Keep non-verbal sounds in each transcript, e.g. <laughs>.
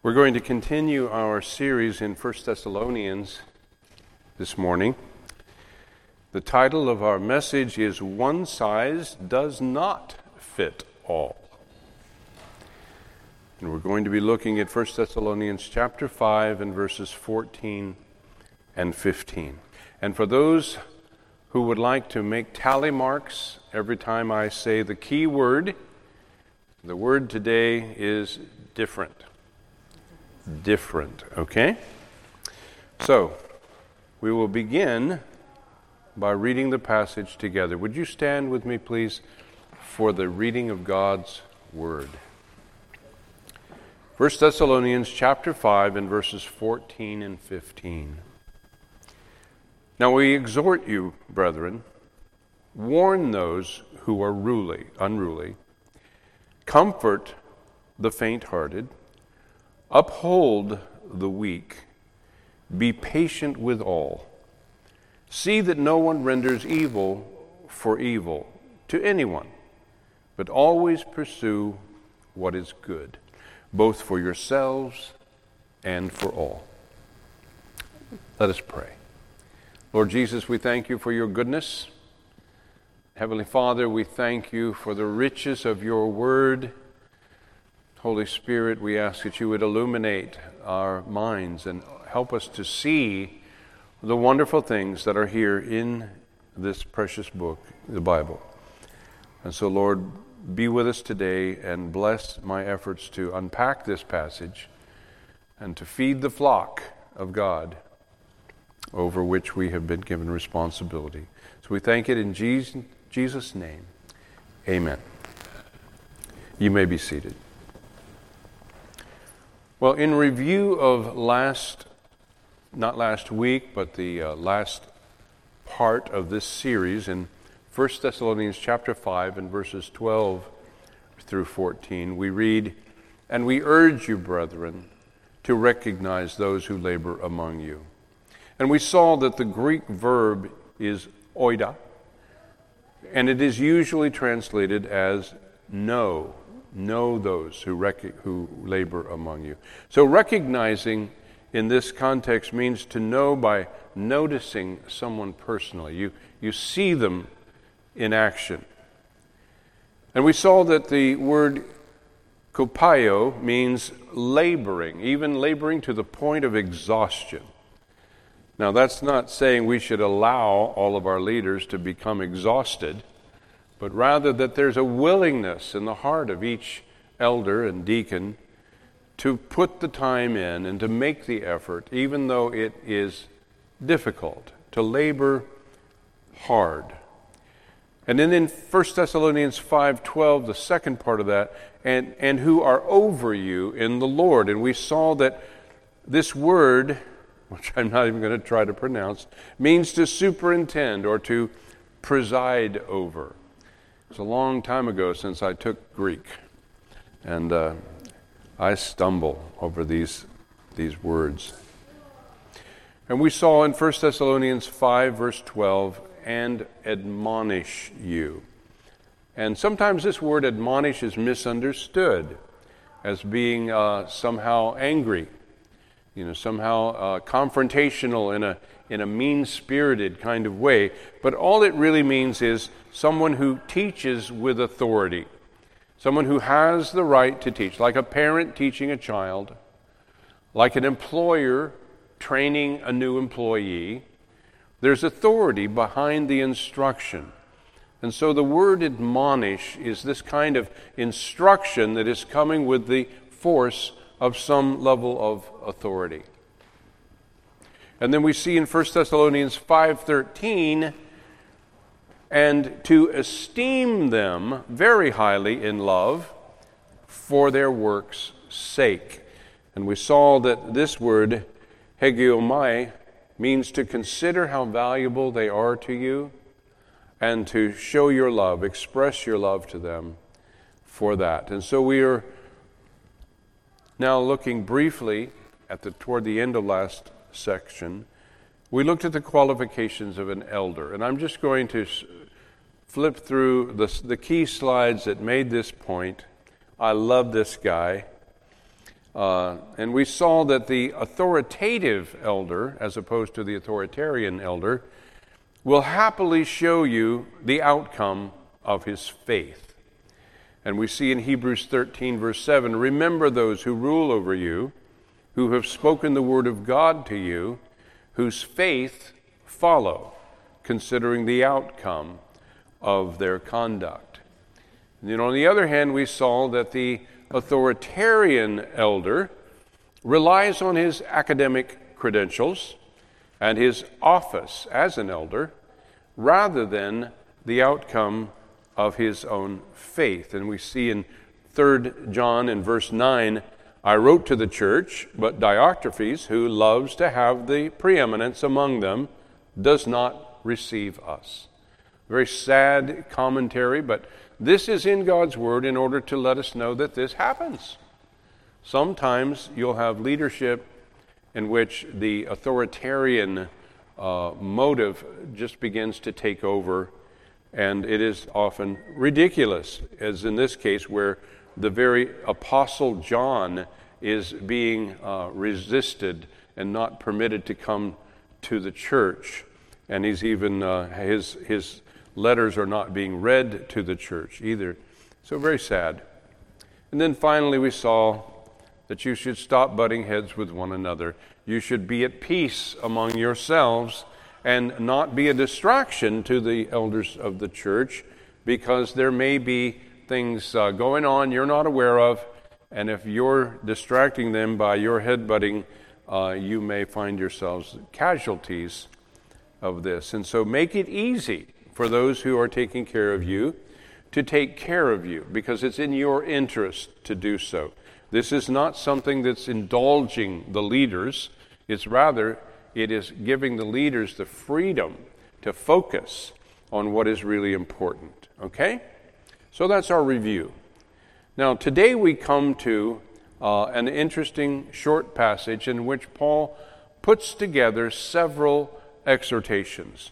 We're going to continue our series in 1 Thessalonians this morning. The title of our message is One Size Does Not Fit All. And we're going to be looking at 1 Thessalonians chapter 5 and verses 14 and 15. And for those who would like to make tally marks every time I say the key word, the word today is different different, okay? So, we will begin by reading the passage together. Would you stand with me, please, for the reading of God's Word? 1 Thessalonians chapter 5 and verses 14 and 15. Now we exhort you, brethren, warn those who are ruly, unruly, comfort the faint-hearted, Uphold the weak. Be patient with all. See that no one renders evil for evil to anyone, but always pursue what is good, both for yourselves and for all. Let us pray. Lord Jesus, we thank you for your goodness. Heavenly Father, we thank you for the riches of your word. Holy Spirit, we ask that you would illuminate our minds and help us to see the wonderful things that are here in this precious book, the Bible. And so, Lord, be with us today and bless my efforts to unpack this passage and to feed the flock of God over which we have been given responsibility. So we thank it in Jesus' name. Amen. You may be seated. Well, in review of last, not last week, but the uh, last part of this series in 1 Thessalonians chapter 5 and verses 12 through 14, we read, And we urge you, brethren, to recognize those who labor among you. And we saw that the Greek verb is oida, and it is usually translated as know know those who, rec- who labor among you. So, recognizing in this context means to know by noticing someone personally. You, you see them in action. And we saw that the word kopaio means laboring, even laboring to the point of exhaustion. Now, that's not saying we should allow all of our leaders to become exhausted but rather that there's a willingness in the heart of each elder and deacon to put the time in and to make the effort, even though it is difficult, to labor hard. And then in 1 Thessalonians 5:12, the second part of that, and, and who are over you in the Lord. And we saw that this word, which I'm not even going to try to pronounce, means to superintend or to preside over. It's a long time ago since I took Greek, and uh, I stumble over these, these words. And we saw in 1 Thessalonians 5, verse 12, and admonish you. And sometimes this word admonish is misunderstood as being uh, somehow angry, you know, somehow uh, confrontational in a, in a mean spirited kind of way. But all it really means is someone who teaches with authority, someone who has the right to teach, like a parent teaching a child, like an employer training a new employee. There's authority behind the instruction. And so the word admonish is this kind of instruction that is coming with the force of some level of authority. And then we see in 1 Thessalonians 5:13 and to esteem them very highly in love for their works' sake. And we saw that this word hegeomai means to consider how valuable they are to you and to show your love, express your love to them for that. And so we are now looking briefly at the toward the end of last section, we looked at the qualifications of an elder. And I'm just going to flip through the, the key slides that made this point. I love this guy. Uh, and we saw that the authoritative elder, as opposed to the authoritarian elder, will happily show you the outcome of his faith. And we see in Hebrews 13, verse 7 Remember those who rule over you, who have spoken the word of God to you, whose faith follow, considering the outcome of their conduct. And then on the other hand, we saw that the authoritarian elder relies on his academic credentials and his office as an elder rather than the outcome of his own faith. And we see in 3 John in verse 9 I wrote to the church, but Diotrephes, who loves to have the preeminence among them, does not receive us. Very sad commentary, but this is in God's Word in order to let us know that this happens. Sometimes you'll have leadership in which the authoritarian uh, motive just begins to take over, and it is often ridiculous, as in this case, where the very Apostle John is being uh, resisted and not permitted to come to the church. And he's even, uh, his, his letters are not being read to the church either. So, very sad. And then finally, we saw that you should stop butting heads with one another. You should be at peace among yourselves and not be a distraction to the elders of the church because there may be things uh, going on you're not aware of. And if you're distracting them by your headbutting, uh, you may find yourselves casualties of this. And so make it easy for those who are taking care of you to take care of you because it's in your interest to do so. This is not something that's indulging the leaders, it's rather, it is giving the leaders the freedom to focus on what is really important. Okay? So that's our review. Now, today we come to uh, an interesting short passage in which Paul puts together several exhortations.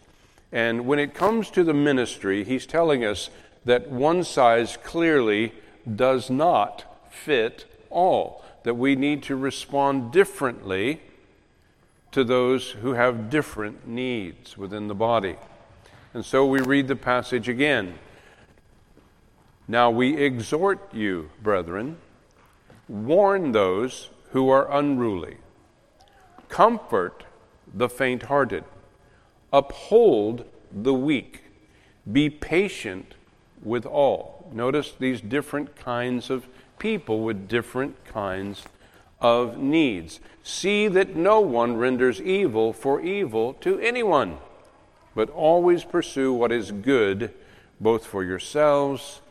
And when it comes to the ministry, he's telling us that one size clearly does not fit all, that we need to respond differently to those who have different needs within the body. And so we read the passage again. Now we exhort you, brethren, warn those who are unruly, comfort the faint hearted Uphold the weak. Be patient with all. Notice these different kinds of people with different kinds of needs. See that no one renders evil for evil to anyone, but always pursue what is good, both for yourselves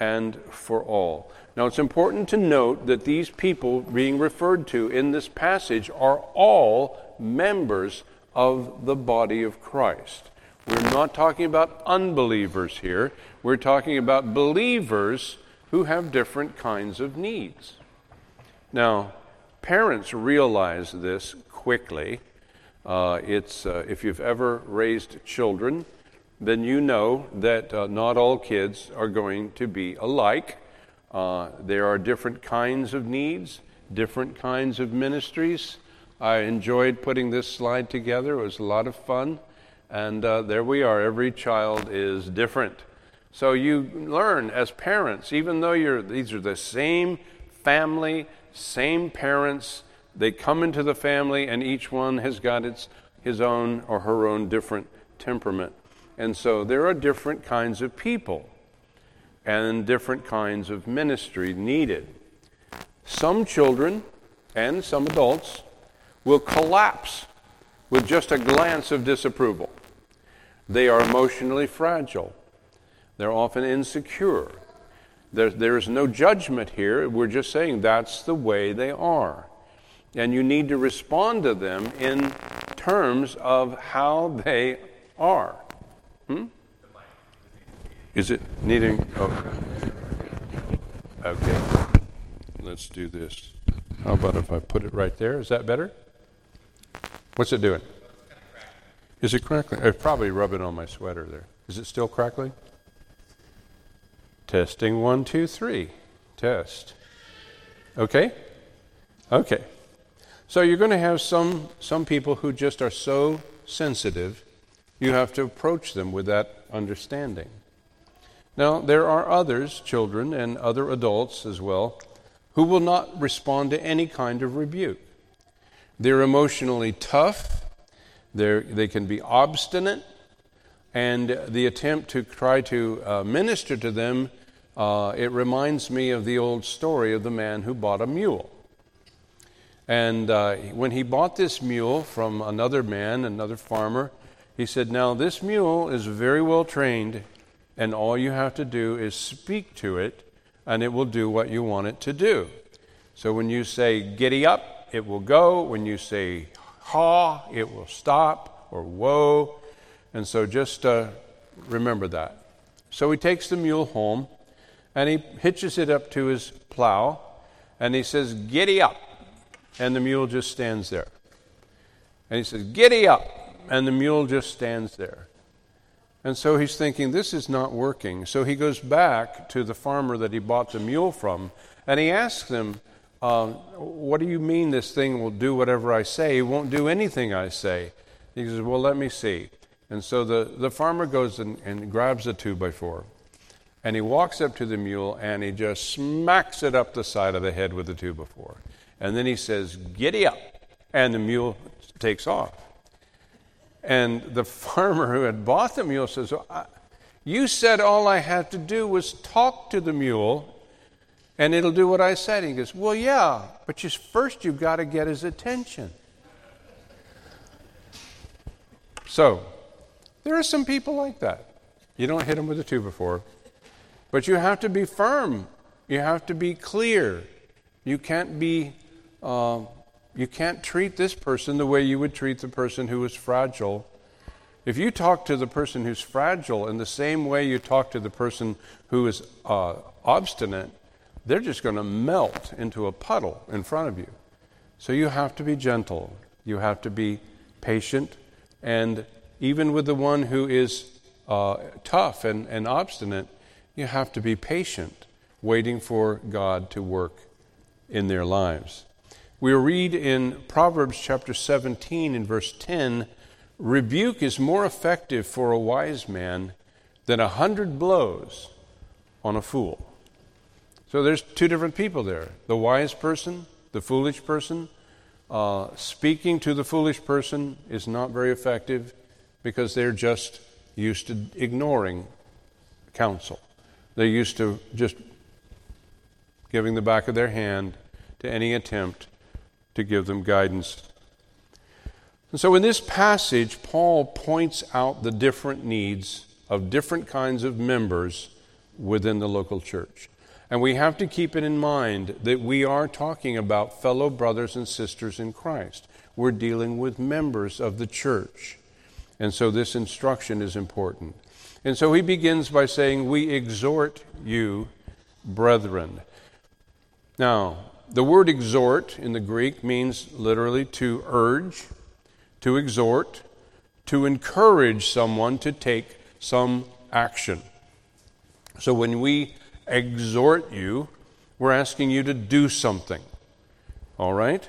and for all. Now, it's important to note that these people being referred to in this passage are all members of the body of Christ. We're not talking about unbelievers here. We're talking about believers who have different kinds of needs. Now, parents realize this quickly. Uh, it's, uh, if you've ever raised children, then you know that uh, not all kids are going to be alike. Uh, there are different kinds of needs, different kinds of ministries. I enjoyed putting this slide together. It was a lot of fun. And uh, there we are. Every child is different. So you learn as parents, even though you're, these are the same family, same parents, they come into the family, and each one has got its, his own or her own different temperament. And so there are different kinds of people and different kinds of ministry needed. Some children and some adults will collapse with just a glance of disapproval. They are emotionally fragile. They're often insecure. There, there is no judgment here. We're just saying that's the way they are. And you need to respond to them in terms of how they are. Hmm? Is it needing? Oh. Okay. Let's do this. How about if I put it right there? Is that better? What's it doing? Is it crackling? I probably rub it on my sweater there. Is it still crackling? Testing one, two, three. Test. Okay? Okay. So you're going to have some, some people who just are so sensitive, you have to approach them with that understanding. Now, there are others, children and other adults as well, who will not respond to any kind of rebuke. They're emotionally tough, they're, they can be obstinate, and the attempt to try to uh, minister to them, uh, it reminds me of the old story of the man who bought a mule. And uh, when he bought this mule from another man, another farmer, he said, Now this mule is very well trained, and all you have to do is speak to it, and it will do what you want it to do. So when you say, Giddy up, it will go. When you say, Ha, it will stop, or Whoa. And so just uh, remember that. So he takes the mule home, and he hitches it up to his plow, and he says, Giddy up and the mule just stands there. And he says, Giddy up! And the mule just stands there. And so he's thinking, this is not working. So he goes back to the farmer that he bought the mule from, and he asks him, uh, What do you mean this thing will do whatever I say? It won't do anything I say. He says, Well, let me see. And so the, the farmer goes and, and grabs a two by four, and he walks up to the mule and he just smacks it up the side of the head with the two by four. And then he says, Giddy up. And the mule takes off. And the farmer who had bought the mule says, You said all I had to do was talk to the mule and it'll do what I said. He goes, Well, yeah, but just first you've got to get his attention. So, there are some people like that. You don't hit them with a two before, but you have to be firm. You have to be clear. You can't be uh, you can't treat this person the way you would treat the person who is fragile. If you talk to the person who's fragile in the same way you talk to the person who is uh, obstinate, they're just going to melt into a puddle in front of you. So you have to be gentle. You have to be patient. And even with the one who is uh, tough and, and obstinate, you have to be patient, waiting for God to work in their lives. We read in Proverbs chapter 17 in verse 10 rebuke is more effective for a wise man than a hundred blows on a fool. So there's two different people there the wise person, the foolish person. Uh, speaking to the foolish person is not very effective because they're just used to ignoring counsel. They're used to just giving the back of their hand to any attempt to give them guidance. And so in this passage, Paul points out the different needs of different kinds of members within the local church. And we have to keep it in mind that we are talking about fellow brothers and sisters in Christ. We're dealing with members of the church. And so this instruction is important. And so he begins by saying, We exhort you, brethren. Now, the word exhort in the Greek means literally to urge, to exhort, to encourage someone to take some action. So when we exhort you, we're asking you to do something. All right?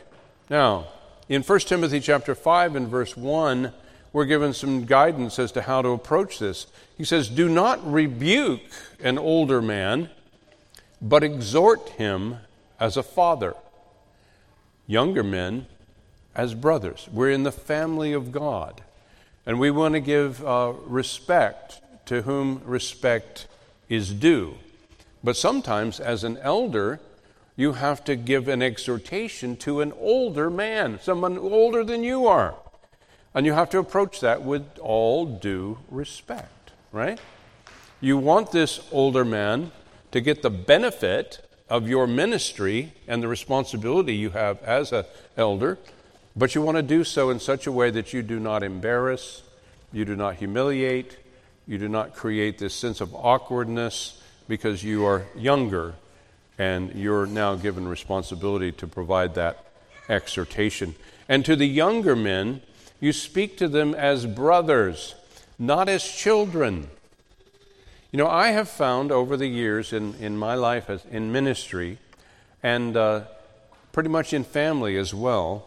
Now, in 1 Timothy chapter 5 and verse 1, we're given some guidance as to how to approach this. He says, Do not rebuke an older man, but exhort him as a father, younger men as brothers. We're in the family of God, and we want to give uh, respect to whom respect is due. But sometimes, as an elder, you have to give an exhortation to an older man, someone older than you are. And you have to approach that with all due respect, right? You want this older man to get the benefit of your ministry and the responsibility you have as an elder, but you want to do so in such a way that you do not embarrass, you do not humiliate, you do not create this sense of awkwardness because you are younger and you're now given responsibility to provide that exhortation. And to the younger men, you speak to them as brothers, not as children. You know, I have found over the years in, in my life as in ministry, and uh, pretty much in family as well,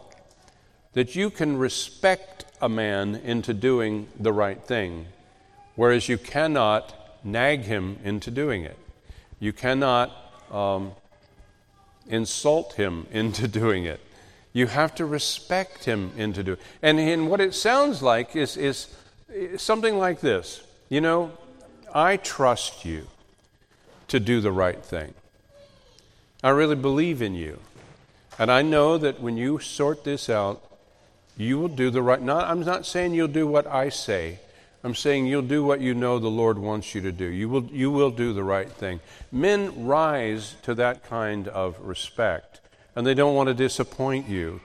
that you can respect a man into doing the right thing, whereas you cannot nag him into doing it. You cannot um, insult him <laughs> into doing it. You have to respect him into doing it. And, and what it sounds like is, is something like this You know, I trust you to do the right thing. I really believe in you. And I know that when you sort this out, you will do the right. Not, I'm not saying you'll do what I say. I'm saying you'll do what you know the Lord wants you to do. You will, you will do the right thing. Men rise to that kind of respect, and they don't want to disappoint you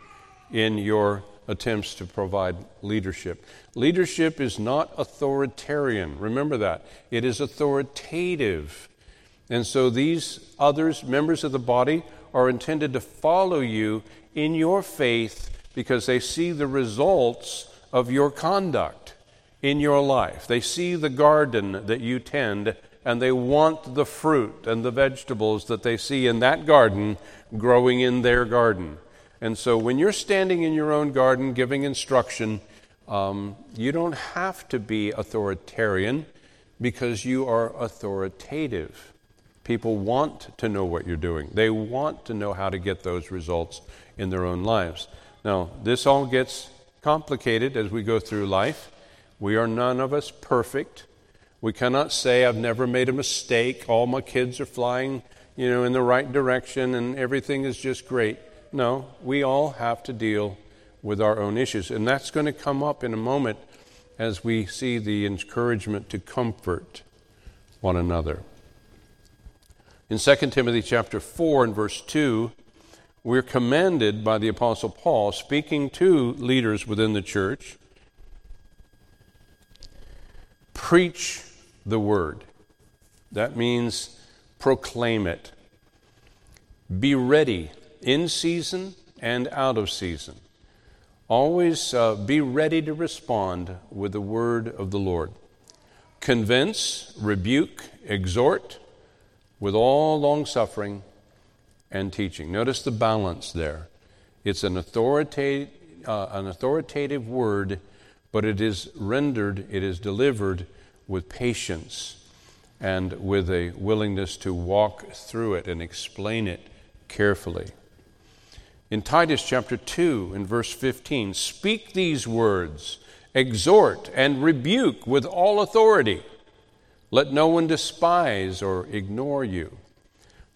in your attempts to provide leadership. Leadership is not authoritarian. Remember that. It is authoritative. And so these others, members of the body, are intended to follow you in your faith because they see the results of your conduct in your life. They see the garden that you tend and they want the fruit and the vegetables that they see in that garden growing in their garden. And so when you're standing in your own garden giving instruction, um, you don't have to be authoritarian because you are authoritative. People want to know what you're doing, they want to know how to get those results in their own lives. Now, this all gets complicated as we go through life. We are none of us perfect. We cannot say, I've never made a mistake, all my kids are flying you know, in the right direction and everything is just great. No, we all have to deal with our own issues. And that's going to come up in a moment as we see the encouragement to comfort one another. In 2 Timothy chapter 4 and verse 2, we're commanded by the Apostle Paul, speaking to leaders within the church, preach the word. That means proclaim it. Be ready in season and out of season. Always uh, be ready to respond with the word of the Lord. Convince, rebuke, exhort with all long suffering and teaching. Notice the balance there. It's an uh, an authoritative word, but it is rendered, it is delivered with patience and with a willingness to walk through it and explain it carefully. In Titus chapter 2, in verse 15, speak these words, exhort and rebuke with all authority. Let no one despise or ignore you.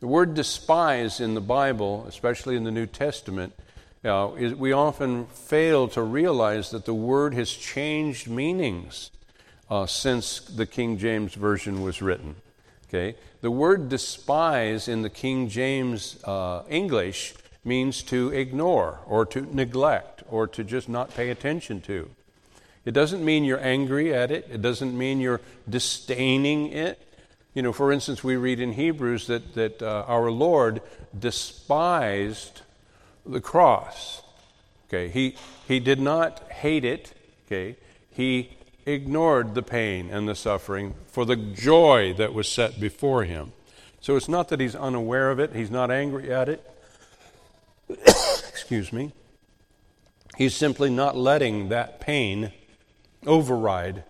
The word despise in the Bible, especially in the New Testament, uh, is, we often fail to realize that the word has changed meanings uh, since the King James Version was written. Okay? The word despise in the King James uh, English means to ignore or to neglect or to just not pay attention to. It doesn't mean you're angry at it, it doesn't mean you're disdaining it. You know, for instance, we read in Hebrews that, that uh, our Lord despised the cross. Okay, he, he did not hate it. Okay, he ignored the pain and the suffering for the joy that was set before him. So it's not that he's unaware of it, he's not angry at it, <coughs> excuse me, he's simply not letting that pain override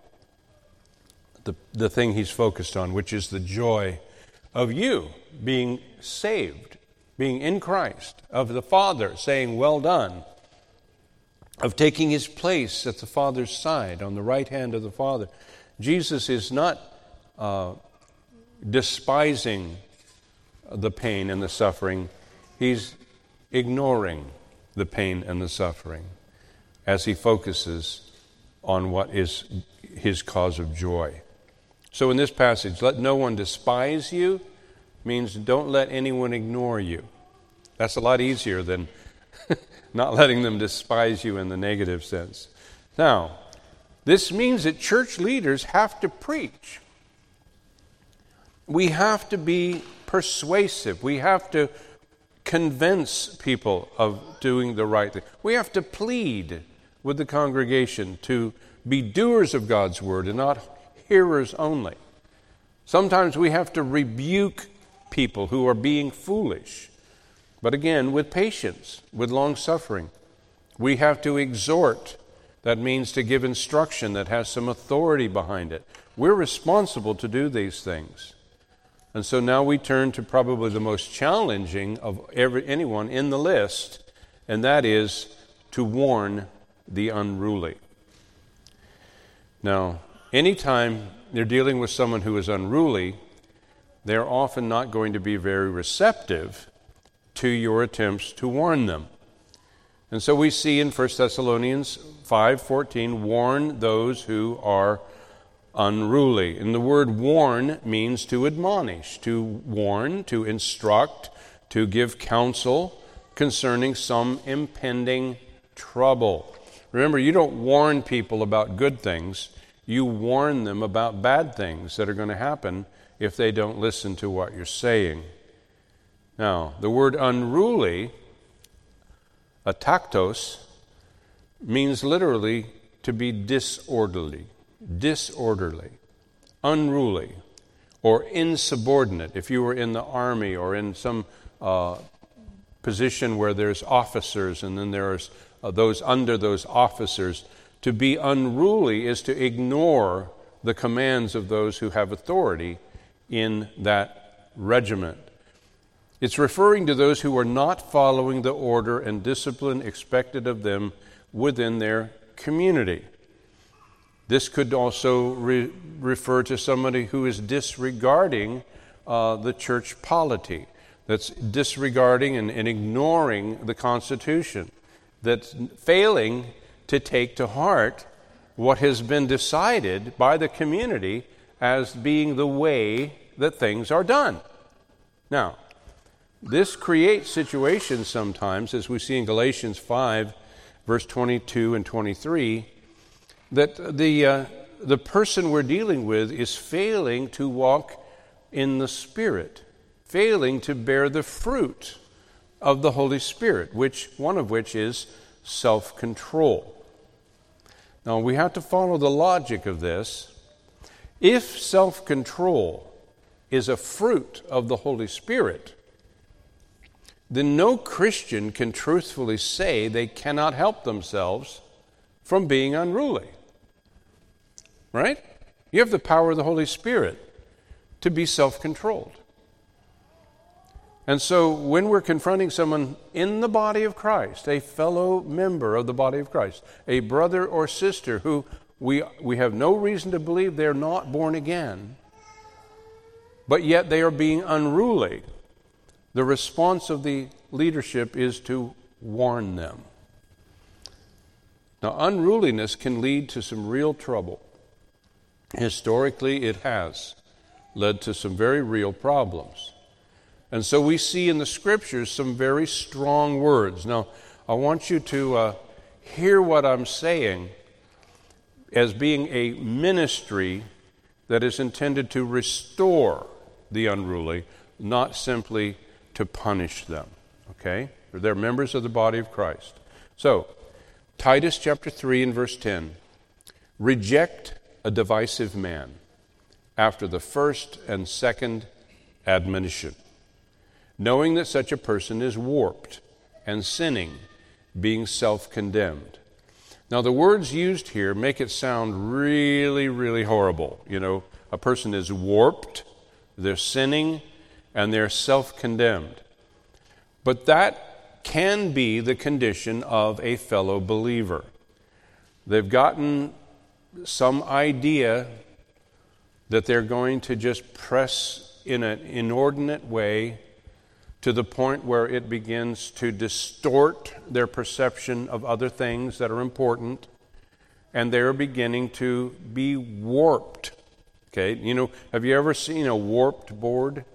the, the thing he's focused on, which is the joy of you being saved, being in Christ, of the Father saying, Well done, of taking his place at the Father's side, on the right hand of the Father. Jesus is not uh, despising the pain and the suffering, he's ignoring the pain and the suffering as he focuses on what is his cause of joy. So, in this passage, let no one despise you means don't let anyone ignore you. That's a lot easier than <laughs> not letting them despise you in the negative sense. Now, this means that church leaders have to preach. We have to be persuasive. We have to convince people of doing the right thing. We have to plead with the congregation to be doers of God's word and not hearers only. Sometimes we have to rebuke people who are being foolish. but again, with patience, with long suffering. We have to exhort. That means to give instruction that has some authority behind it. We're responsible to do these things. And so now we turn to probably the most challenging of every, anyone in the list, and that is to warn the unruly. Now, anytime they're dealing with someone who is unruly, they're often not going to be very receptive to your attempts to warn them. And so we see in 1 Thessalonians 5:14 warn those who are unruly. And the word warn means to admonish, to warn, to instruct, to give counsel concerning some impending trouble. Remember, you don't warn people about good things, you warn them about bad things that are going to happen if they don't listen to what you're saying. Now, the word unruly, ataktos, means literally to be disorderly, disorderly, unruly, or insubordinate. If you were in the army or in some uh, position where there's officers and then there's uh, those under those officers, to be unruly is to ignore the commands of those who have authority in that regiment. It's referring to those who are not following the order and discipline expected of them within their community. This could also re- refer to somebody who is disregarding uh, the church polity, that's disregarding and, and ignoring the Constitution, that's failing to take to heart what has been decided by the community as being the way that things are done. Now, this creates situations sometimes, as we see in Galatians 5, verse 22 and 23, that the, uh, the person we're dealing with is failing to walk in the Spirit, failing to bear the fruit of the Holy Spirit, which one of which is self control. Now, we have to follow the logic of this. If self control is a fruit of the Holy Spirit, then no Christian can truthfully say they cannot help themselves from being unruly. Right? You have the power of the Holy Spirit to be self controlled. And so, when we're confronting someone in the body of Christ, a fellow member of the body of Christ, a brother or sister who we, we have no reason to believe they're not born again, but yet they are being unruly, the response of the leadership is to warn them. Now, unruliness can lead to some real trouble. Historically, it has led to some very real problems. And so we see in the scriptures some very strong words. Now, I want you to uh, hear what I'm saying as being a ministry that is intended to restore the unruly, not simply to punish them. Okay? They're members of the body of Christ. So, Titus chapter 3 and verse 10 reject a divisive man after the first and second admonition knowing that such a person is warped and sinning, being self condemned. Now, the words used here make it sound really, really horrible. You know, a person is warped, they're sinning, and they're self condemned. But that can be the condition of a fellow believer. They've gotten some idea that they're going to just press in an inordinate way to the point where it begins to distort their perception of other things that are important, and they're beginning to be warped. Okay, you know, have you ever seen a warped board?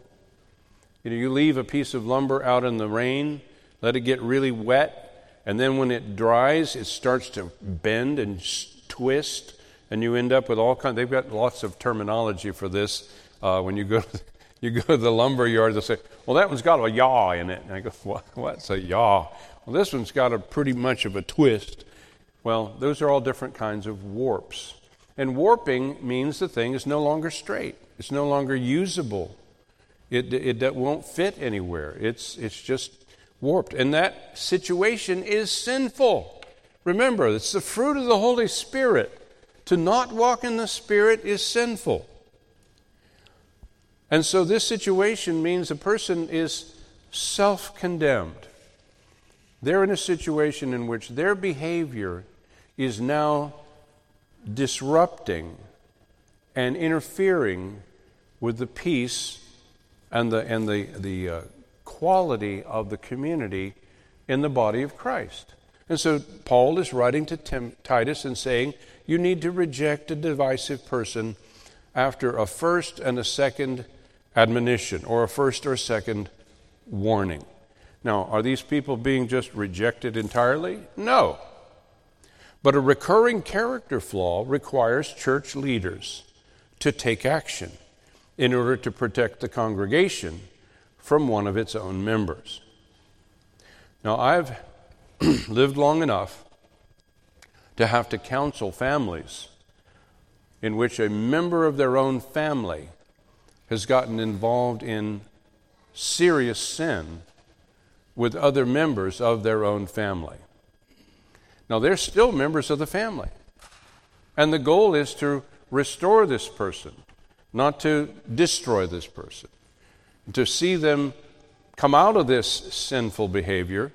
You know, you leave a piece of lumber out in the rain, let it get really wet, and then when it dries, it starts to bend and twist, and you end up with all kinds. They've got lots of terminology for this. Uh, when you go to <laughs> you go to the lumber yard, they'll say, Well, that one's got a yaw in it. And I go, what, What's a yaw? Well, this one's got a pretty much of a twist. Well, those are all different kinds of warps. And warping means the thing is no longer straight, it's no longer usable. It, it, it won't fit anywhere. It's, it's just warped. And that situation is sinful. Remember, it's the fruit of the Holy Spirit. To not walk in the Spirit is sinful. And so this situation means a person is self condemned. They're in a situation in which their behavior is now disrupting and interfering with the peace and the, and the, the uh, quality of the community in the body of Christ. And so Paul is writing to Tim, Titus and saying, You need to reject a divisive person after a first and a second admonition, or a first or second warning. Now, are these people being just rejected entirely? No. But a recurring character flaw requires church leaders to take action in order to protect the congregation from one of its own members. Now, I've <clears throat> lived long enough to have to counsel families in which a member of their own family has gotten involved in serious sin with other members of their own family. Now, they're still members of the family. And the goal is to restore this person, not to destroy this person, to see them come out of this sinful behavior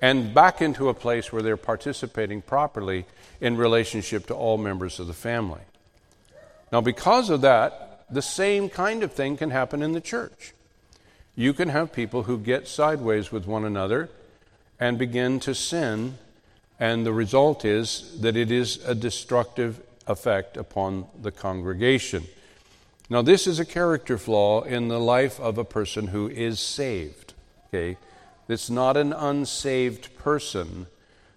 and back into a place where they're participating properly in relationship to all members of the family. Now, because of that, the same kind of thing can happen in the church. You can have people who get sideways with one another and begin to sin, and the result is that it is a destructive effect upon the congregation. Now, this is a character flaw in the life of a person who is saved. Okay? It's not an unsaved person,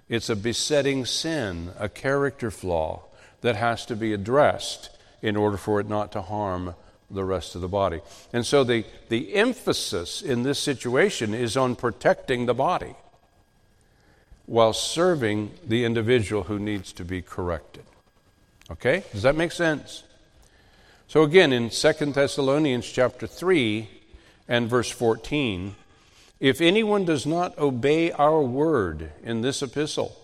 it's a besetting sin, a character flaw that has to be addressed in order for it not to harm the rest of the body. And so the, the emphasis in this situation is on protecting the body while serving the individual who needs to be corrected. Okay? Does that make sense? So again in 2 Thessalonians chapter 3 and verse 14, if anyone does not obey our word in this epistle,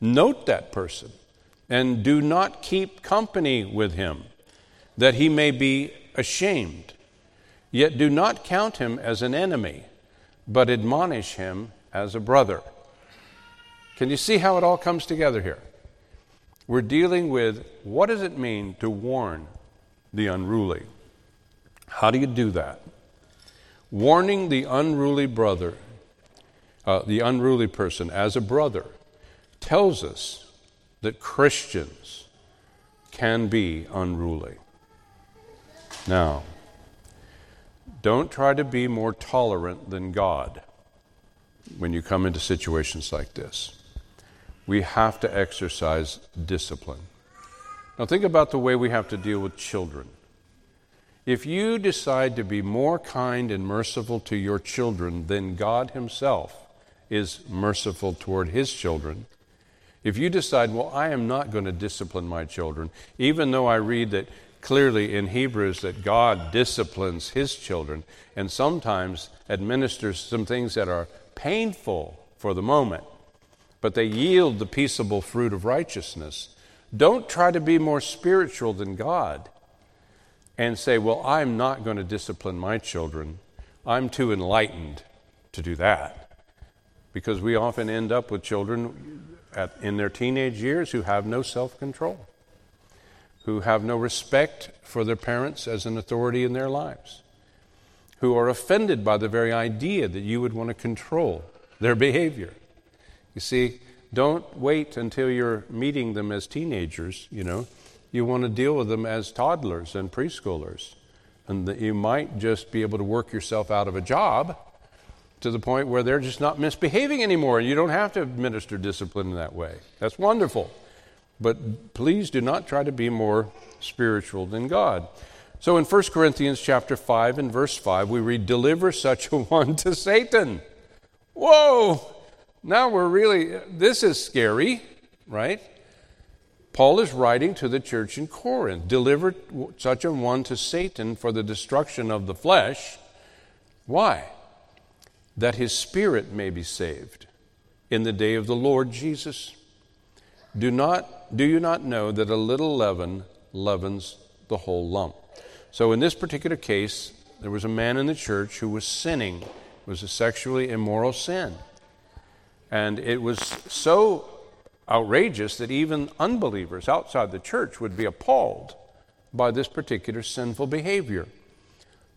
note that person and do not keep company with him, that he may be ashamed. Yet do not count him as an enemy, but admonish him as a brother. Can you see how it all comes together here? We're dealing with what does it mean to warn the unruly? How do you do that? Warning the unruly brother, uh, the unruly person as a brother, tells us that Christians can be unruly. Now, don't try to be more tolerant than God when you come into situations like this. We have to exercise discipline. Now, think about the way we have to deal with children. If you decide to be more kind and merciful to your children than God Himself is merciful toward His children, if you decide, well, I am not going to discipline my children, even though I read that clearly in Hebrews that God disciplines his children and sometimes administers some things that are painful for the moment, but they yield the peaceable fruit of righteousness. Don't try to be more spiritual than God and say, Well, I'm not going to discipline my children. I'm too enlightened to do that. Because we often end up with children at, in their teenage years who have no self control who have no respect for their parents as an authority in their lives, who are offended by the very idea that you would want to control their behavior. You see, don't wait until you're meeting them as teenagers, you know. You want to deal with them as toddlers and preschoolers. And that you might just be able to work yourself out of a job to the point where they're just not misbehaving anymore. and You don't have to administer discipline in that way. That's wonderful. But please do not try to be more spiritual than God. So in 1 Corinthians chapter 5 and verse 5, we read, Deliver such a <laughs> one to Satan. Whoa! Now we're really, this is scary, right? Paul is writing to the church in Corinth Deliver such a one to Satan for the destruction of the flesh. Why? that his spirit may be saved in the day of the Lord Jesus. Do, not, do you not know that a little leaven leavens the whole lump? So, in this particular case, there was a man in the church who was sinning. It was a sexually immoral sin. And it was so outrageous that even unbelievers outside the church would be appalled by this particular sinful behavior.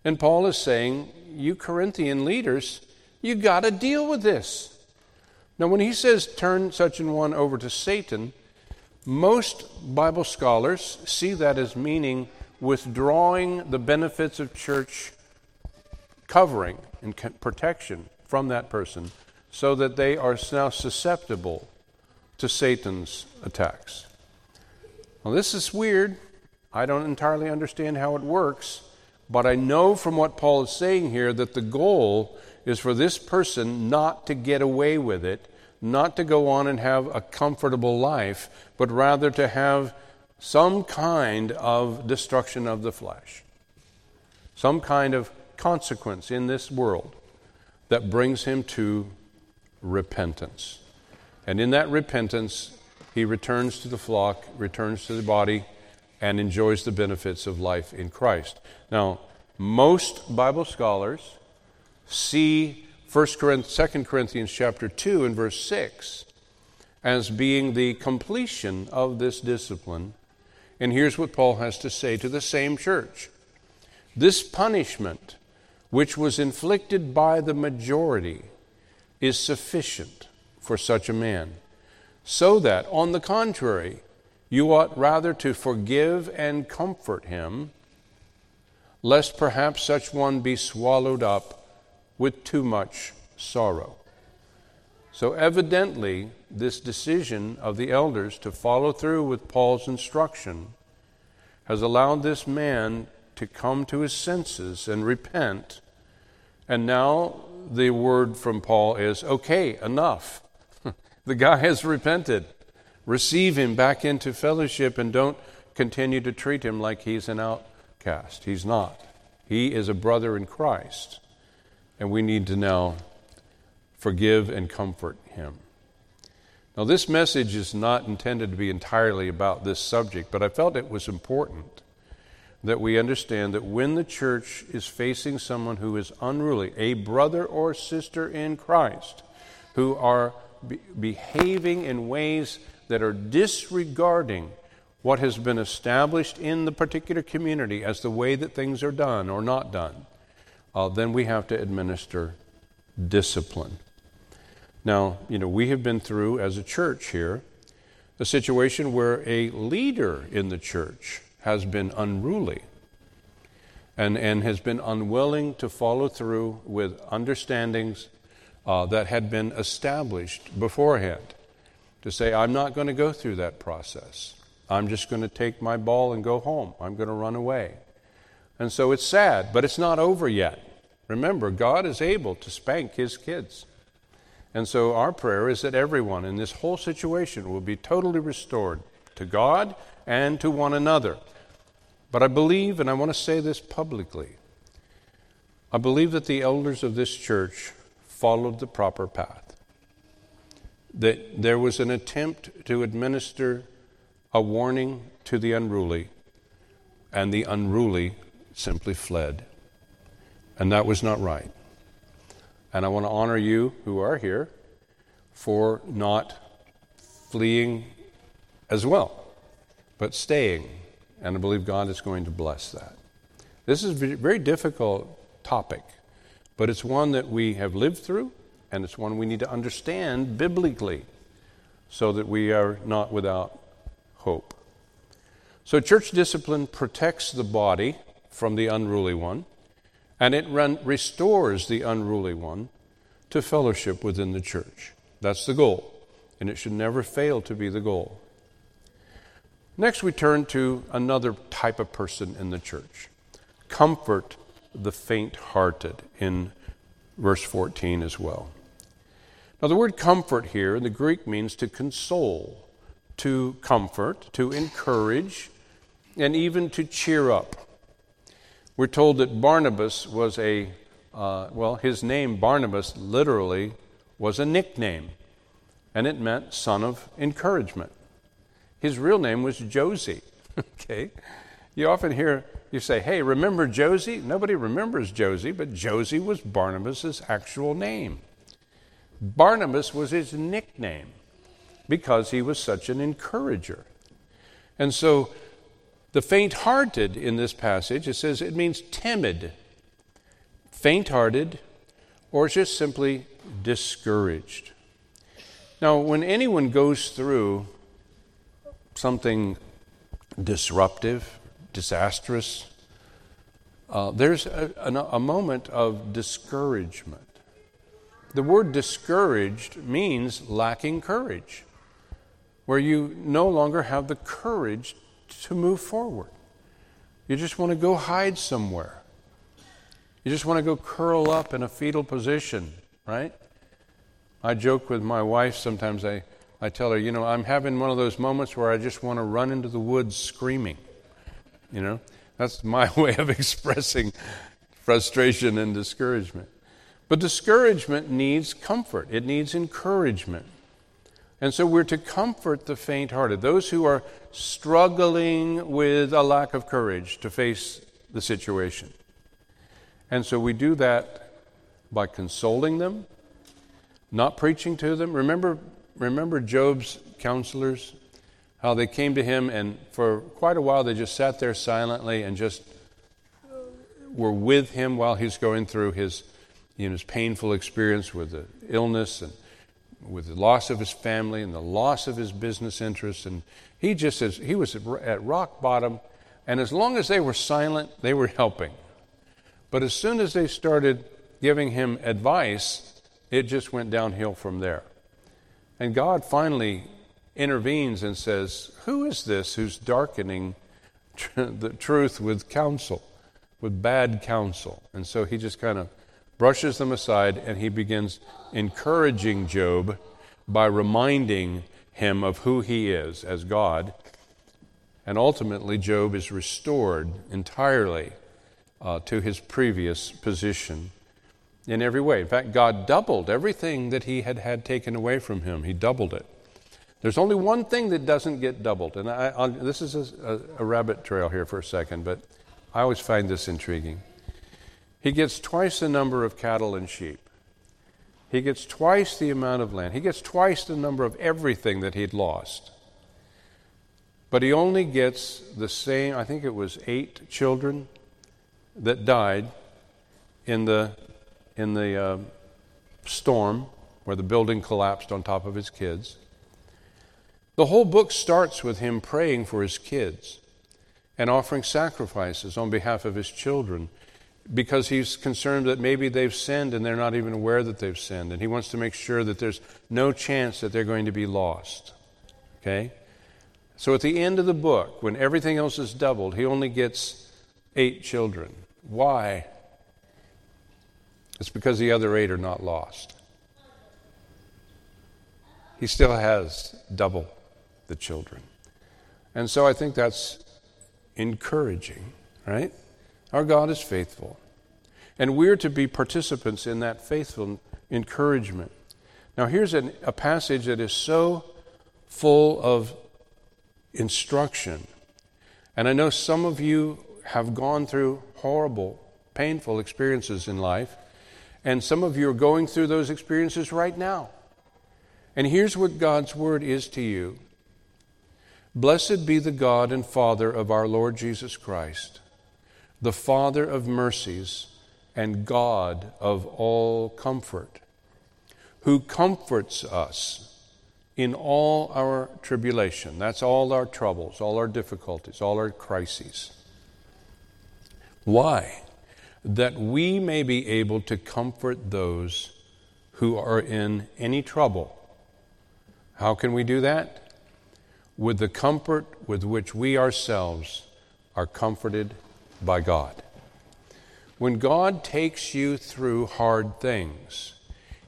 And Paul is saying, You Corinthian leaders, you got to deal with this. Now, when he says turn such an one over to Satan, most Bible scholars see that as meaning withdrawing the benefits of church covering and protection from that person so that they are now susceptible to Satan's attacks. Well, this is weird. I don't entirely understand how it works, but I know from what Paul is saying here that the goal is for this person not to get away with it, not to go on and have a comfortable life, but rather to have some kind of destruction of the flesh, some kind of consequence in this world that brings him to repentance. And in that repentance, he returns to the flock, returns to the body, and enjoys the benefits of life in Christ. Now, most Bible scholars see 1 Corinthians, 2 Corinthians chapter 2 and verse 6 as being the completion of this discipline. And here's what Paul has to say to the same church. This punishment, which was inflicted by the majority, is sufficient for such a man, so that, on the contrary, you ought rather to forgive and comfort him, lest perhaps such one be swallowed up with too much sorrow. So, evidently, this decision of the elders to follow through with Paul's instruction has allowed this man to come to his senses and repent. And now the word from Paul is okay, enough. The guy has repented receive him back into fellowship and don't continue to treat him like he's an outcast. He's not. He is a brother in Christ, and we need to now forgive and comfort him. Now, this message is not intended to be entirely about this subject, but I felt it was important that we understand that when the church is facing someone who is unruly, a brother or sister in Christ, who are be- behaving in ways that are disregarding what has been established in the particular community as the way that things are done or not done, uh, then we have to administer discipline. Now, you know, we have been through as a church here a situation where a leader in the church has been unruly and, and has been unwilling to follow through with understandings uh, that had been established beforehand to say, I'm not going to go through that process. I'm just going to take my ball and go home. I'm going to run away. And so it's sad, but it's not over yet. Remember, God is able to spank his kids. And so our prayer is that everyone in this whole situation will be totally restored to God and to one another. But I believe, and I want to say this publicly, I believe that the elders of this church followed the proper path that there was an attempt to administer a warning to the unruly, and the unruly simply fled. And that was not right. And I want to honor you who are here for not fleeing as well, but staying. And I believe God is going to bless that. This is a very difficult topic, but it's one that we have lived through and it's one we need to understand biblically so that we are not without hope. So, church discipline protects the body from the unruly one, and it restores the unruly one to fellowship within the church. That's the goal, and it should never fail to be the goal. Next, we turn to another type of person in the church comfort the faint hearted in verse 14 as well. Now, the word comfort here in the Greek means to console, to comfort, to encourage, and even to cheer up. We're told that Barnabas was a uh, well, his name, Barnabas, literally was a nickname, and it meant son of encouragement. His real name was Joses. <laughs> okay? You often hear you say, hey, remember Joses? Nobody remembers Joses, but Joses was Barnabas' actual name. Barnabas was his nickname because he was such an encourager. And so the faint hearted in this passage, it says it means timid, faint hearted, or just simply discouraged. Now, when anyone goes through something disruptive, disastrous, uh, there's a, a, a moment of discouragement. The word discouraged means lacking courage, where you no longer have the courage to move forward. You just want to go hide somewhere. You just want to go curl up in a fetal position, right? I joke with my wife sometimes. I, I tell her, you know, I'm having one of those moments where I just want to run into the woods screaming. You know, that's my <laughs> way of expressing frustration and discouragement. But discouragement needs comfort, it needs encouragement. And so we're to comfort the faint hearted, those who are struggling with a lack of courage to face the situation. And so we do that by consoling them, not preaching to them. Remember, remember Job's counselors? How they came to him, and for quite a while they just sat there silently and just uh, were with him while he's going through his, you know, his painful experience with the illness and with the loss of his family and the loss of his business interests. And he just says he was at rock bottom. And as long as they were silent, they were helping. But as soon as they started giving him advice, it just went downhill from there. And God finally intervenes and says, Who is this who's darkening tr- the truth with counsel, with bad counsel? And so he just kind of brushes them aside and he begins encouraging Job by reminding him of who he is as God. And ultimately, Job is restored entirely uh, to his previous position in every way. In fact, God doubled everything that he had had taken away from him, he doubled it. There's only one thing that doesn't get doubled, and I, this is a, a, a rabbit trail here for a second, but I always find this intriguing. He gets twice the number of cattle and sheep. He gets twice the amount of land. He gets twice the number of everything that he'd lost. But he only gets the same, I think it was eight children that died in the, in the uh, storm where the building collapsed on top of his kids. The whole book starts with him praying for his kids and offering sacrifices on behalf of his children because he's concerned that maybe they've sinned and they're not even aware that they've sinned. And he wants to make sure that there's no chance that they're going to be lost. Okay? So at the end of the book, when everything else is doubled, he only gets eight children. Why? It's because the other eight are not lost. He still has double the children. And so I think that's encouraging, right? Our God is faithful. And we're to be participants in that faithful encouragement. Now, here's an, a passage that is so full of instruction. And I know some of you have gone through horrible, painful experiences in life, and some of you are going through those experiences right now. And here's what God's word is to you Blessed be the God and Father of our Lord Jesus Christ the Father of mercies and God of all comfort, who comforts us in all our tribulation. That's all our troubles, all our difficulties, all our crises. Why? That we may be able to comfort those who are in any trouble. How can we do that? With the comfort with which we ourselves are comforted by God. When God takes you through hard things,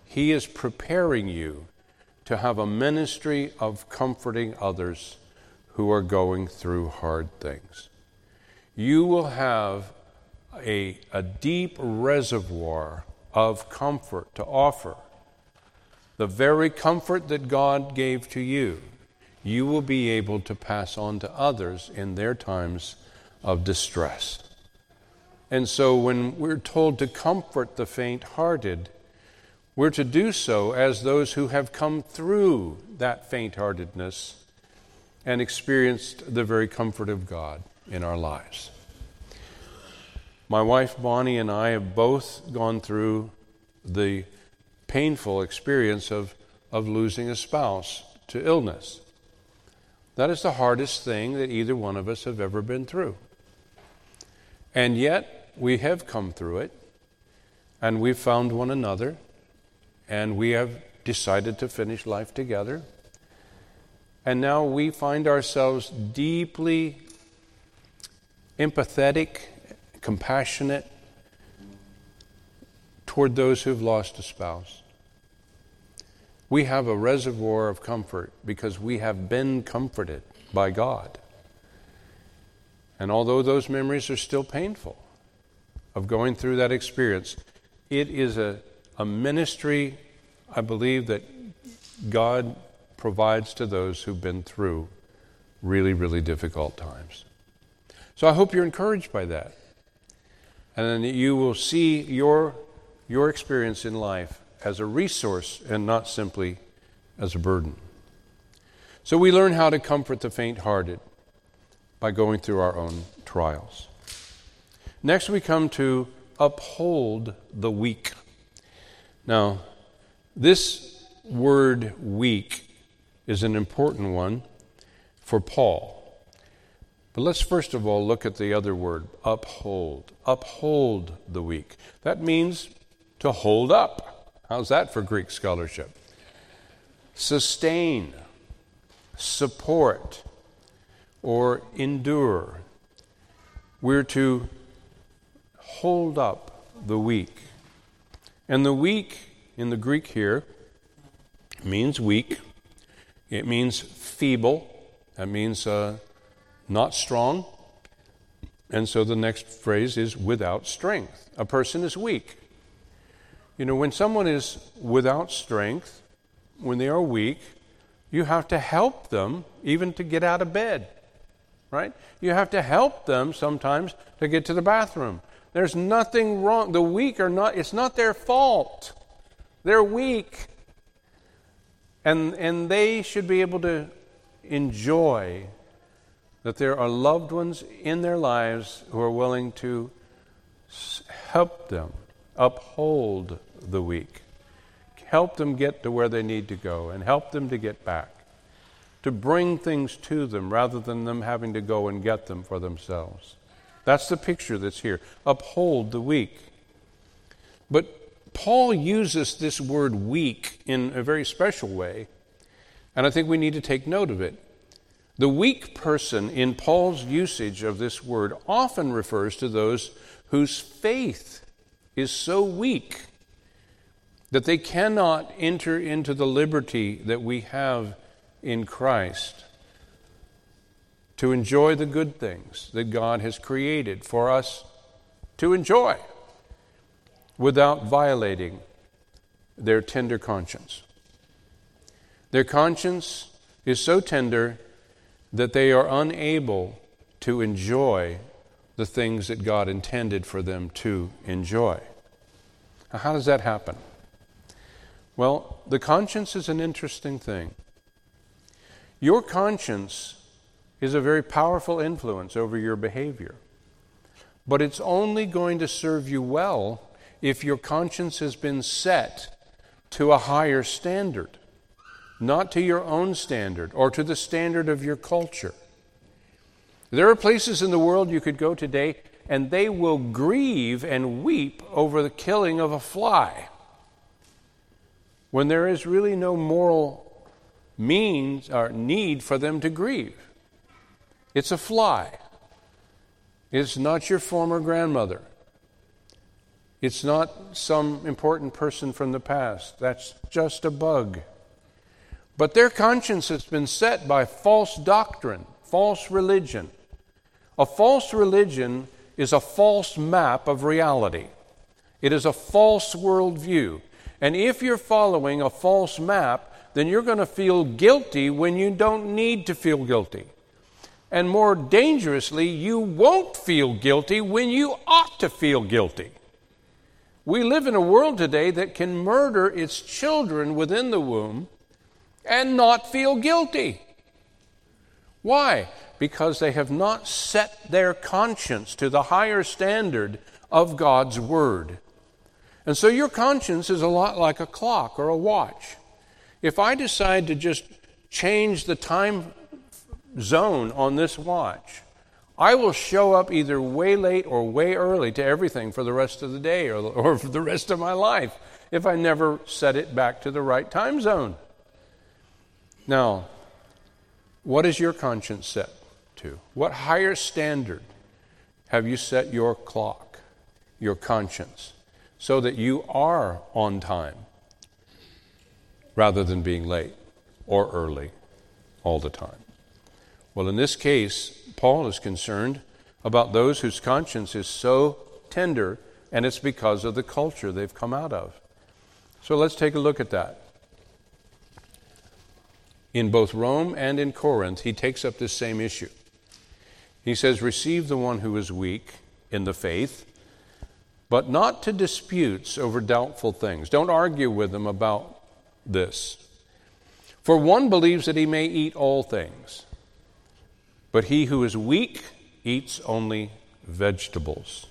He is preparing you to have a ministry of comforting others who are going through hard things. You will have a, a deep reservoir of comfort to offer. The very comfort that God gave to you, you will be able to pass on to others in their times of distress. And so, when we're told to comfort the faint hearted, we're to do so as those who have come through that faint heartedness and experienced the very comfort of God in our lives. My wife Bonnie and I have both gone through the painful experience of, of losing a spouse to illness. That is the hardest thing that either one of us have ever been through. And yet, we have come through it, and we've found one another, and we have decided to finish life together. And now we find ourselves deeply empathetic compassionate toward those who've lost a spouse. We have a reservoir of comfort because we have been comforted by God. And although those memories are still painful of going through that experience, it is a, a ministry, I believe, that God provides to those who've been through really, really difficult times. So I hope you're encouraged by that and then you will see your, your experience in life as a resource and not simply as a burden. So we learn how to comfort the faint hearted by going through our own trials. Next, we come to uphold the weak. Now, this word weak is an important one for Paul. But let's first of all look at the other word, uphold. Uphold the weak. That means to hold up. How's that for Greek scholarship? Sustain, support, or endure. We're to hold up the weak. And the weak in the Greek here means weak, it means feeble, that means uh, not strong. And so the next phrase is without strength. A person is weak. You know, when someone is without strength, when they are weak, you have to help them even to get out of bed, right? You have to help them sometimes to get to the bathroom. There's nothing wrong. The weak are not, it's not their fault. They're weak. And, and they should be able to enjoy that there are loved ones in their lives who are willing to help them, uphold the weak, help them get to where they need to go, and help them to get back, to bring things to them rather than them having to go and get them for themselves. That's the picture that's here. Uphold the weak. But Paul uses this word weak in a very special way, and I think we need to take note of it. The weak person in Paul's usage of this word often refers to those whose faith is so weak that they cannot enter into the liberty that we have in Christ to enjoy the good things that God has created for us to enjoy without violating their tender conscience. Their conscience is so tender that they are unable to enjoy the things that God intended for them to enjoy. Now, how does that happen? Well, the conscience is an interesting thing. Your conscience is a very powerful influence over your behavior, but it's only going to serve you well if your conscience has been set to a higher standard not to your own standard or to the standard of your culture. There are places in the world you could go today and they will grieve and weep over the killing of a fly when there is really no moral means or need for them to grieve. It's a fly. It's not your former grandmother. It's not some important person from the past. That's just a bug. But their conscience has been set by false doctrine, false religion. A false religion is a false map of reality. It is a false worldview. And if you're following a false map, then you're going to feel guilty when you don't need to feel guilty. And more dangerously, you won't feel guilty when you ought to feel guilty. We live in a world today that can murder its children within the womb and not feel guilty. Why? Because they have not set their conscience to the higher standard of God's Word. And so your conscience is a lot like a clock or a watch. If I decide to just change the time zone on this watch, I will show up either way late or way early to everything for the rest of the day or, <laughs> or for the rest of my life if I never set it back to the right time zone. Now, what is your conscience set to? What higher standard have you set your clock, your conscience, so that you are on time rather than being late or early all the time? Well, in this case, Paul is concerned about those whose conscience is so tender, and it's because of the culture they've come out of. So let's take a look at that. In both Rome and in Corinth, he takes up this same issue. He says, Receive the one who is weak in the faith, but not to disputes over doubtful things. Don't argue with them about this. For one believes that he may eat all things but he who is weak eats only vegetables.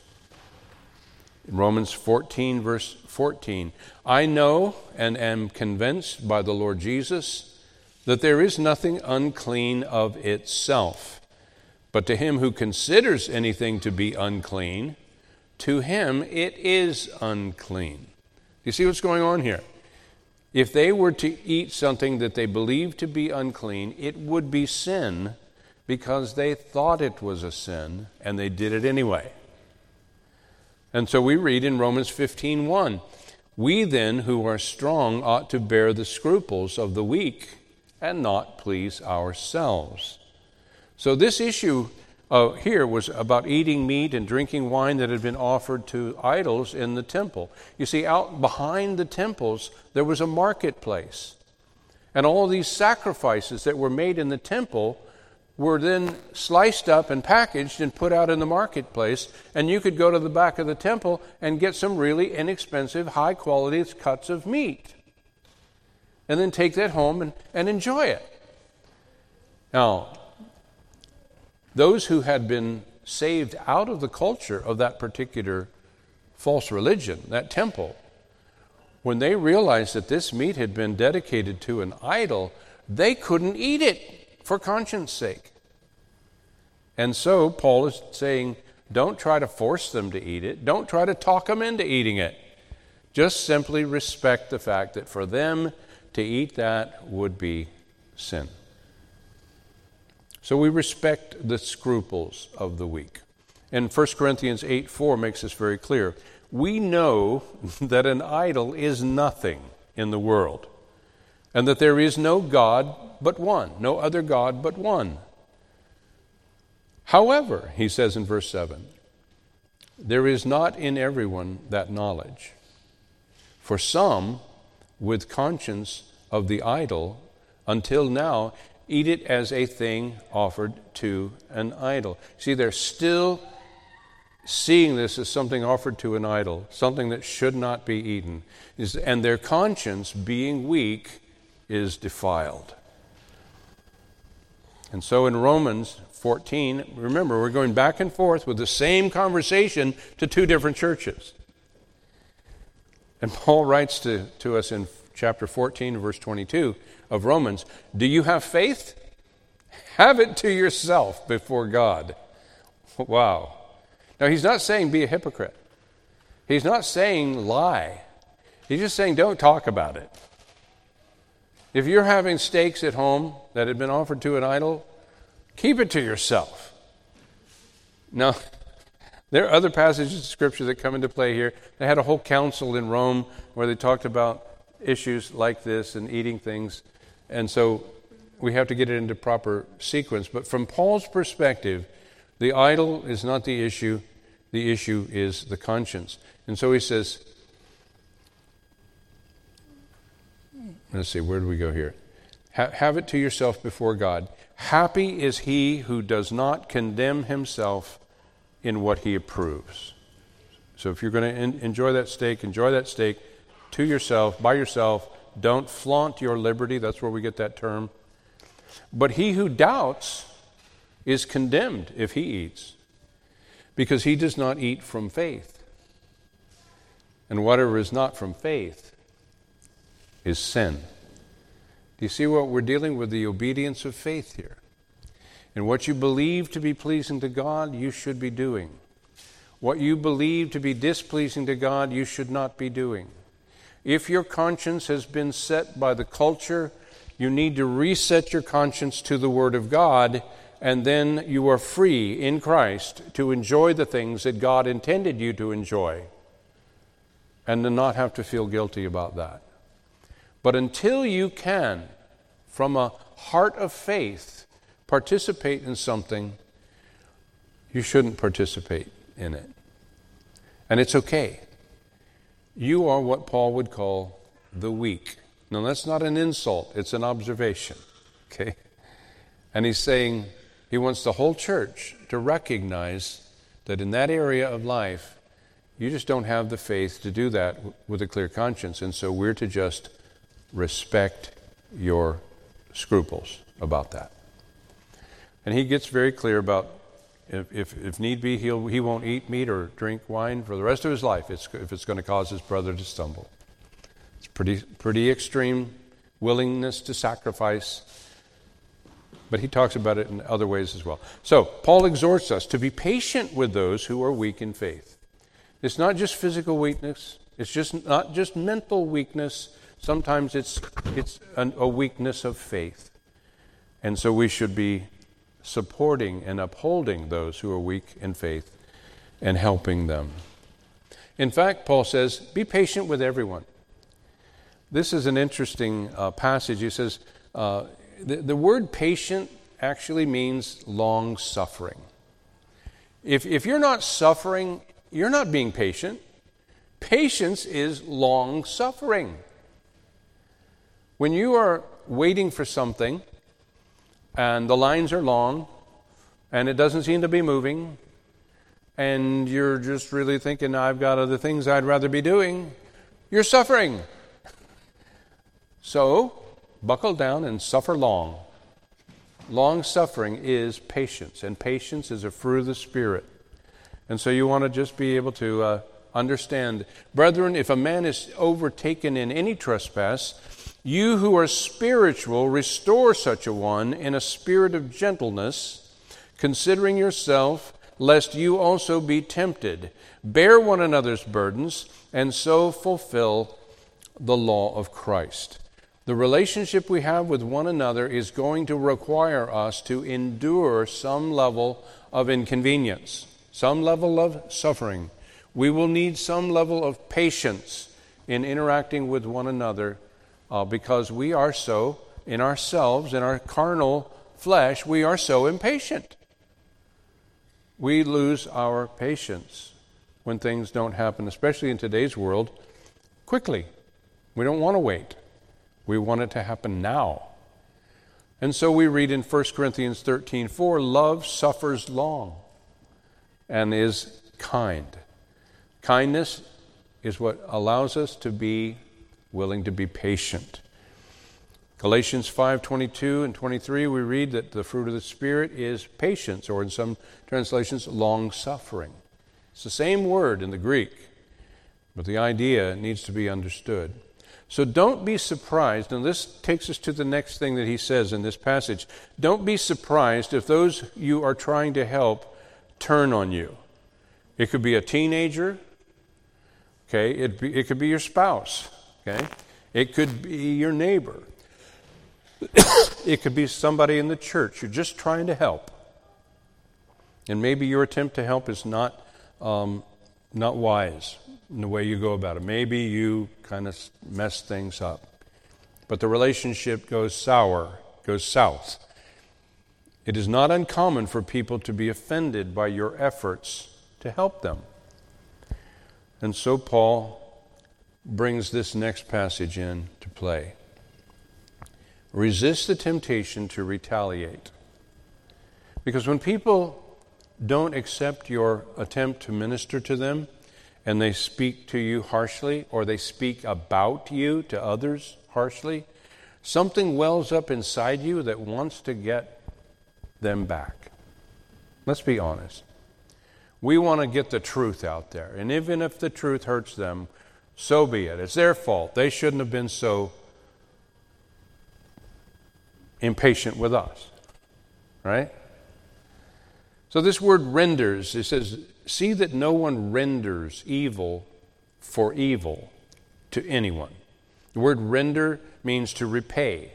In Romans 14, verse 14, I know and am convinced by the Lord Jesus that there is nothing unclean of itself. But to him who considers anything to be unclean, to him it is unclean. You see what's going on here? If they were to eat something that they believed to be unclean, it would be sin because they thought it was a sin and they did it anyway. And so we read in Romans 15:1, "We then who are strong ought to bear the scruples of the weak and not please ourselves." So this issue uh, here was about eating meat and drinking wine that had been offered to idols in the temple. You see, out behind the temples, there was a marketplace. And all these sacrifices that were made in the temple were then sliced up and packaged and put out in the marketplace. And you could go to the back of the temple and get some really inexpensive, high quality cuts of meat. And then take that home and, and enjoy it. Now, those who had been saved out of the culture of that particular false religion, that temple, when they realized that this meat had been dedicated to an idol, they couldn't eat it for conscience sake. And so Paul is saying, don't try to force them to eat it. Don't try to talk them into eating it. Just simply respect the fact that for them to eat that would be sin. So we respect the scruples of the weak. And 1 Corinthians 8 4 makes this very clear. We know <laughs> that an idol is nothing in the world, and that there is no God but one, no other God but one. However, he says in verse 7, there is not in everyone that knowledge. For some, with conscience of the idol, until now, eat it as a thing offered to an idol. See, they're still seeing this as something offered to an idol, something that should not be eaten. And their conscience, being weak, is defiled. And so in Romans 14, remember, we're going back and forth with the same conversation to two different churches. And Paul writes to, to us in chapter 14, verse 22 of Romans Do you have faith? Have it to yourself before God. Wow. Now, he's not saying be a hypocrite, he's not saying lie. He's just saying don't talk about it. If you're having steaks at home that had been offered to an idol, keep it to yourself. Now, there are other passages of Scripture that come into play here. They had a whole council in Rome where they talked about issues like this and eating things. And so we have to get it into proper sequence. But from Paul's perspective, the idol is not the issue. The issue is the conscience. And so he says, let's see, where do we go here? Have it to yourself before God. Happy is he who does not condemn himself in what he approves. So if you're going to en- enjoy that steak, enjoy that steak to yourself, by yourself. Don't flaunt your liberty. That's where we get that term. But he who doubts is condemned if he eats, because he does not eat from faith. And whatever is not from faith is sin. Do you see what we're dealing with? The obedience of faith here. And what you believe to be pleasing to God, you should be doing. What you believe to be displeasing to God, you should not be doing. If your conscience has been set by the culture, you need to reset your conscience to the Word of God, and then you are free in Christ to enjoy the things that God intended you to enjoy and to not have to feel guilty about that. But until you can, from a heart of faith, participate in something, you shouldn't participate in it. And it's okay. You are what Paul would call the weak. Now, that's not an insult, it's an observation. <laughs> Okay? And he's saying he wants the whole church to recognize that in that area of life, you just don't have the faith to do that with a clear conscience. And so we're to just respect your scruples about that. And he gets very clear about if, if, if need be, he'll, he won't eat meat or drink wine for the rest of his life if it's going to cause his brother to stumble. It's pretty, pretty extreme willingness to sacrifice. But he talks about it in other ways as well. So, Paul exhorts us to be patient with those who are weak in faith. It's not just physical weakness, it's just not just mental weakness, Sometimes it's, it's an, a weakness of faith. And so we should be supporting and upholding those who are weak in faith and helping them. In fact, Paul says, be patient with everyone. This is an interesting uh, passage. He says, uh, the, the word patient actually means long suffering. If, if you're not suffering, you're not being patient. Patience is long suffering. When you are waiting for something and the lines are long and it doesn't seem to be moving, and you're just really thinking, I've got other things I'd rather be doing, you're suffering. So, buckle down and suffer long. Long suffering is patience, and patience is a fruit of the Spirit. And so you want to just be able to uh, understand. Brethren, if a man is overtaken in any trespass, you who are spiritual, restore such a one in a spirit of gentleness, considering yourself, lest you also be tempted. Bear one another's burdens, and so fulfill the law of Christ. The relationship we have with one another is going to require us to endure some level of inconvenience, some level of suffering. We will need some level of patience in interacting with one another uh, because we are so, in ourselves, in our carnal flesh, we are so impatient. We lose our patience when things don't happen, especially in today's world, quickly. We don't want to wait. We want it to happen now. And so we read in 1 Corinthians 13 4 love suffers long and is kind. Kindness is what allows us to be willing to be patient. Galatians 5:22 and 23 we read that the fruit of the spirit is patience or in some translations long suffering. It's the same word in the Greek, but the idea needs to be understood. So don't be surprised, and this takes us to the next thing that he says in this passage. Don't be surprised if those you are trying to help turn on you. It could be a teenager, okay? It, be, it could be your spouse. Okay? It could be your neighbor. <coughs> it could be somebody in the church. You're just trying to help. And maybe your attempt to help is not, um, not wise in the way you go about it. Maybe you kind of mess things up. But the relationship goes sour, goes south. It is not uncommon for people to be offended by your efforts to help them. And so Paul brings this next passage in to play. Resist the temptation to retaliate. Because when people don't accept your attempt to minister to them and they speak to you harshly or they speak about you to others harshly, something wells up inside you that wants to get them back. Let's be honest. We want to get the truth out there. And even if the truth hurts them, so be it. It's their fault. They shouldn't have been so impatient with us. Right? So this word renders, it says, see that no one renders evil for evil to anyone. The word render means to repay,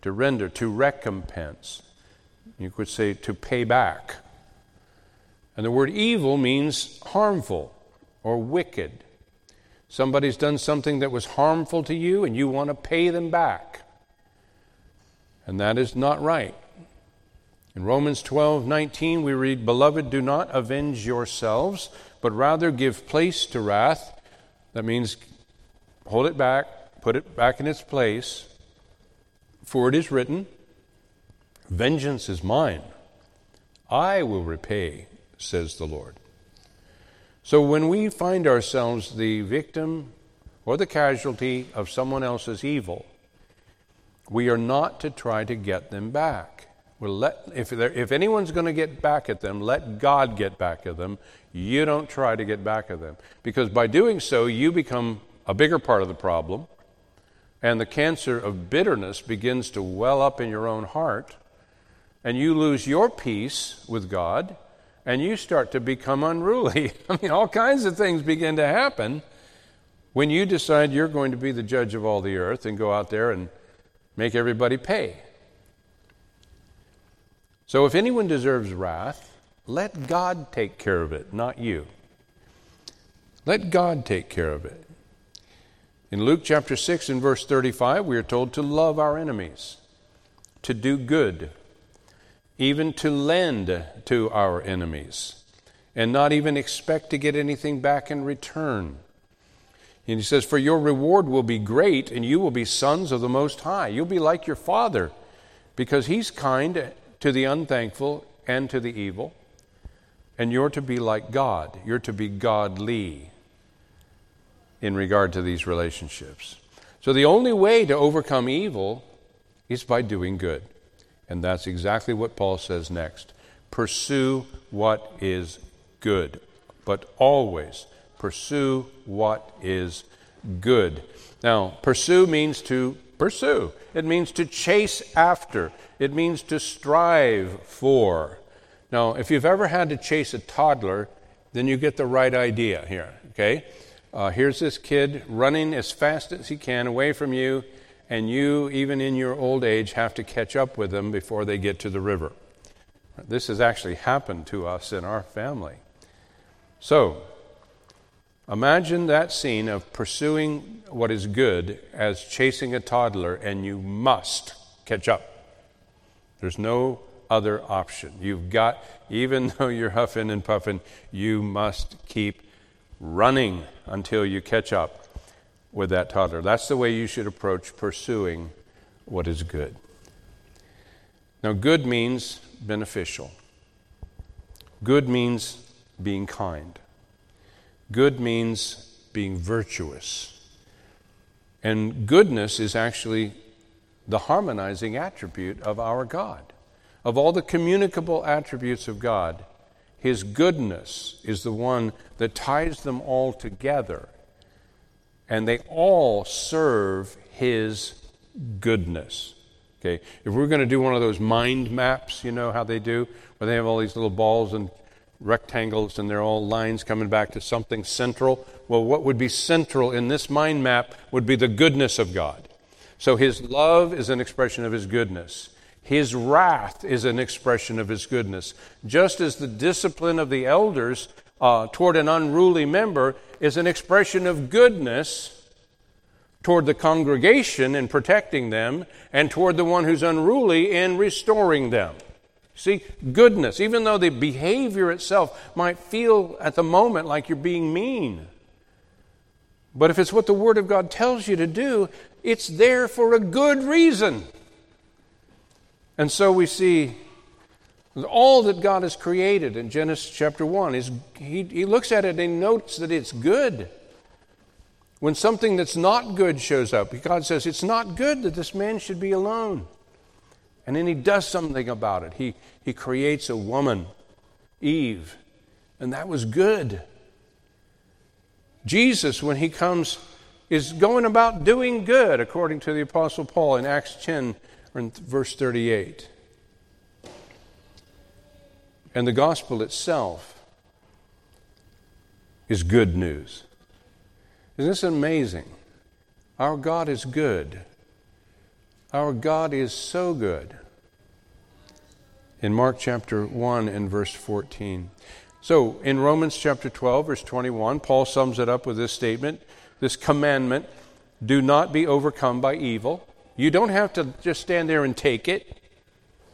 to render, to recompense. You could say to pay back. And the word evil means harmful or wicked. Somebody's done something that was harmful to you and you want to pay them back. And that is not right. In Romans 12 19, we read, Beloved, do not avenge yourselves, but rather give place to wrath. That means hold it back, put it back in its place. For it is written, Vengeance is mine. I will repay, says the Lord. So when we find ourselves the victim or the casualty of someone else's evil, we are not to try to get them back. We'll let, if, if anyone's going to get back at them, let God get back at them. You don't try to get back at them. Because by doing so, you become a bigger part of the problem, and the cancer of bitterness begins to well up in your own heart, and you lose your peace with God, and you start to become unruly. <laughs> I mean, all kinds of things begin to happen when you decide you're going to be the judge of all the earth and go out there and make everybody pay. So if anyone deserves wrath, let God take care of it, not you. Let God take care of it. In Luke chapter 6 and verse 35, we are told to love our enemies, to do good, even to lend to our enemies, and not even expect to get anything back in return. And he says, For your reward will be great, and you will be sons of the Most High. You'll be like your Father, because He's kind to the unthankful and to the evil. And you're to be like God. You're to be godly in regard to these relationships. So the only way to overcome evil is by doing good. And that's exactly what Paul says next. Pursue what is good, but always pursue what is good. Now, pursue means to pursue, it means to chase after, it means to strive for. Now, if you've ever had to chase a toddler, then you get the right idea here, okay? Uh, here's this kid running as fast as he can away from you and you, even in your old age, have to catch up with them before they get to the river. This has actually happened to us in our family. So, imagine that scene of pursuing what is good as chasing a toddler, and you must catch up. There's no other option. You've got, even <laughs> though you're huffing and puffing, you must keep running until you catch up with that toddler. That's the way you should approach pursuing what is good. Now, good means beneficial, good means being kind, good means being virtuous. And goodness is actually the harmonizing attribute of our God. Of all the communicable attributes of God, His goodness is the one that ties them all together and they all serve His goodness. Okay, if we're going to do one of those mind maps, you know how they do, where they have all these little balls and rectangles and they're all lines coming back to something central. Well, what would be central in this mind map would be the goodness of God. So His love is an expression of His goodness. His wrath is an expression of His goodness. Just as the discipline of the elders uh, toward an unruly member is an expression of goodness toward the congregation in protecting them and toward the one who's unruly in restoring them. See, goodness, even though the behavior itself might feel at the moment like you're being mean. But if it's what the Word of God tells you to do, it's there for a good reason. And so we see all that God has created in Genesis chapter 1 is he, he looks at it and notes that it's good. When something that's not good shows up, God says, It's not good that this man should be alone. And then he does something about it. He, he creates a woman, Eve, and that was good. Jesus, when he comes, is going about doing good, according to the Apostle Paul in Acts 10, verse 38. And the gospel itself is good news. Isn't this amazing? Our God is good. Our God is so good. In Mark chapter 1 and verse 14. So, in Romans chapter 12, verse 21, Paul sums it up with this statement this commandment do not be overcome by evil. You don't have to just stand there and take it.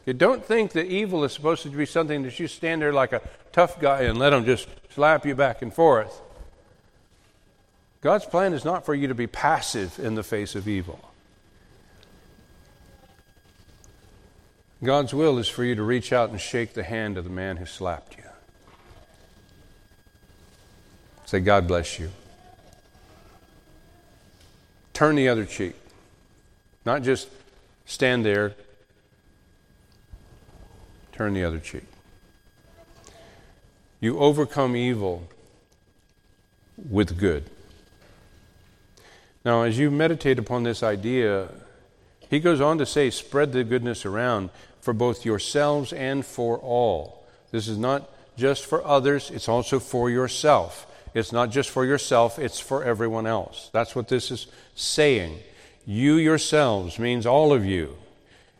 You don't think that evil is supposed to be something that you stand there like a tough guy and let them just slap you back and forth. God's plan is not for you to be passive in the face of evil. God's will is for you to reach out and shake the hand of the man who slapped you. Say, God bless you. Turn the other cheek. Not just stand there turn the other cheek. You overcome evil with good. Now, as you meditate upon this idea, he goes on to say, spread the goodness around for both yourselves and for all. This is not just for others, it's also for yourself. It's not just for yourself, it's for everyone else. That's what this is saying. You yourselves means all of you.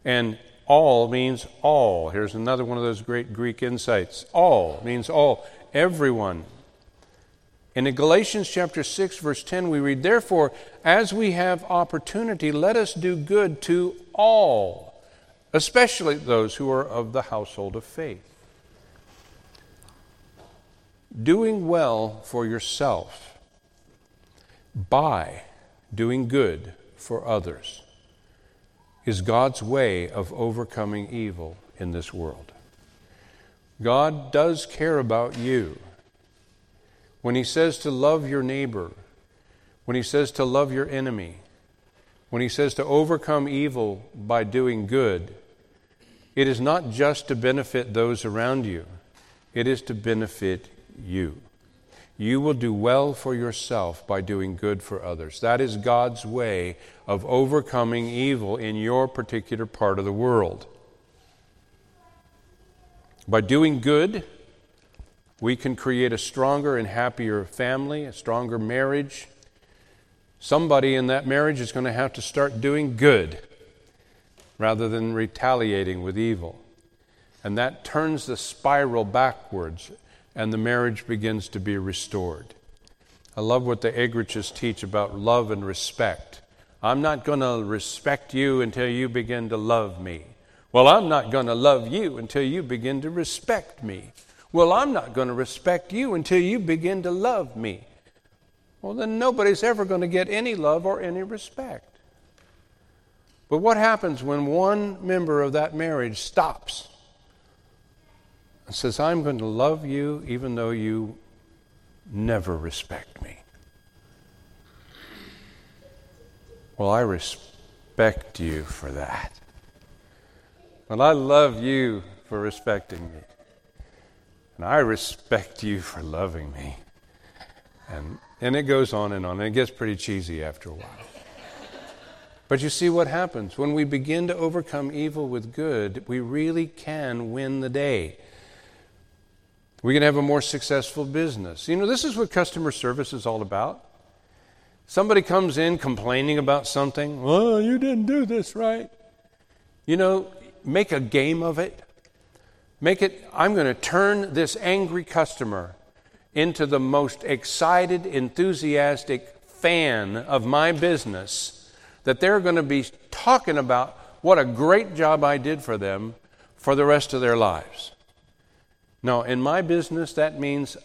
And all means all. Here's another one of those great Greek insights. All means all, everyone. And in Galatians chapter 6, verse 10, we read, Therefore, as we have opportunity, let us do good to all, especially those who are of the household of faith. Doing well for yourself by doing good for others is God's way of overcoming evil in this world. God does care about you. When He says to love your neighbor, when He says to love your enemy, when He says to overcome evil by doing good, it is not just to benefit those around you, it is to benefit you you will do well for yourself by doing good for others. That is God's way of overcoming evil in your particular part of the world. By doing good, we can create a stronger and happier family, a stronger marriage. Somebody in that marriage is going to have to start doing good rather than retaliating with evil. And that turns the spiral backwards and the marriage begins to be restored. I love what the Eggerichs teach about love and respect. I'm not going to respect you until you begin to love me. Well, I'm not going to love you until you begin to respect me. Well, I'm not going to respect you until you begin to love me. Well, then nobody's ever going to get any love or any respect. But what happens when one member of that marriage stops and says, I'm going to love you even though you never respect me. Well, I respect you for that. Well, I love you for respecting me. And I respect you for loving me. And, and it goes on and on. And it gets pretty cheesy after a while. But you see what happens. When we begin to overcome evil with good, we really can win the day. We can have a more successful business. You know, this is what customer service is all about. Somebody comes in complaining about something. Well, you didn't do this right. You know, make a game of it. Make it, I'm going to turn this angry customer into the most excited, enthusiastic fan of my business that they're going to be talking about what a great job I did for them for the rest of their lives. No, in my business, that means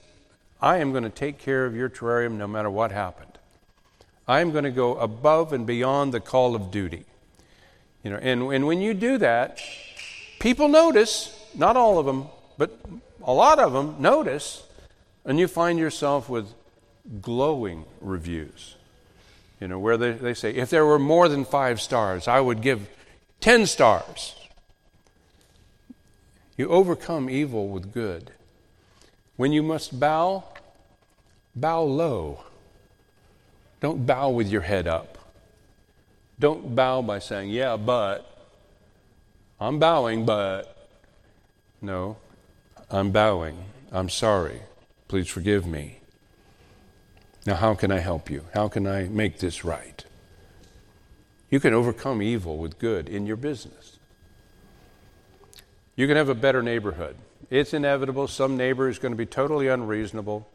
I am going to take care of your terrarium no matter what happened. I am going to go above and beyond the call of duty. You know, and, and when you do that, people notice, not all of them, but a lot of them notice, and you find yourself with glowing reviews. You know, where they, they say, if there were more than five stars, I would give 10 stars. You overcome evil with good. When you must bow, bow low. Don't bow with your head up. Don't bow by saying, yeah, but. I'm bowing, but. No, I'm bowing. I'm sorry. Please forgive me. Now, how can I help you? How can I make this right? You can overcome evil with good in your business. You can have a better neighborhood. It's inevitable. Some neighbor is going to be totally unreasonable.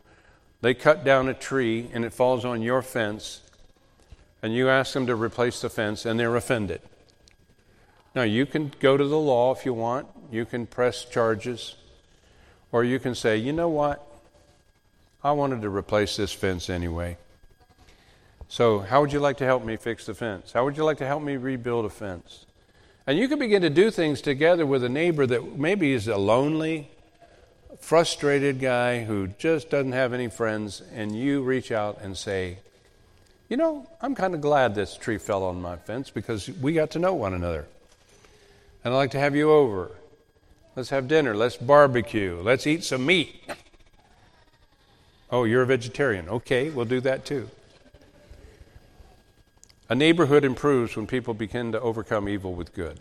They cut down a tree and it falls on your fence, and you ask them to replace the fence, and they're offended. Now, you can go to the law if you want, you can press charges, or you can say, you know what? I wanted to replace this fence anyway. So, how would you like to help me fix the fence? How would you like to help me rebuild a fence? And you can begin to do things together with a neighbor that maybe is a lonely, frustrated guy who just doesn't have any friends, and you reach out and say, You know, I'm kind of glad this tree fell on my fence because we got to know one another. And I'd like to have you over. Let's have dinner. Let's barbecue. Let's eat some meat. Oh, you're a vegetarian. Okay, we'll do that too. A neighborhood improves when people begin to overcome evil with good.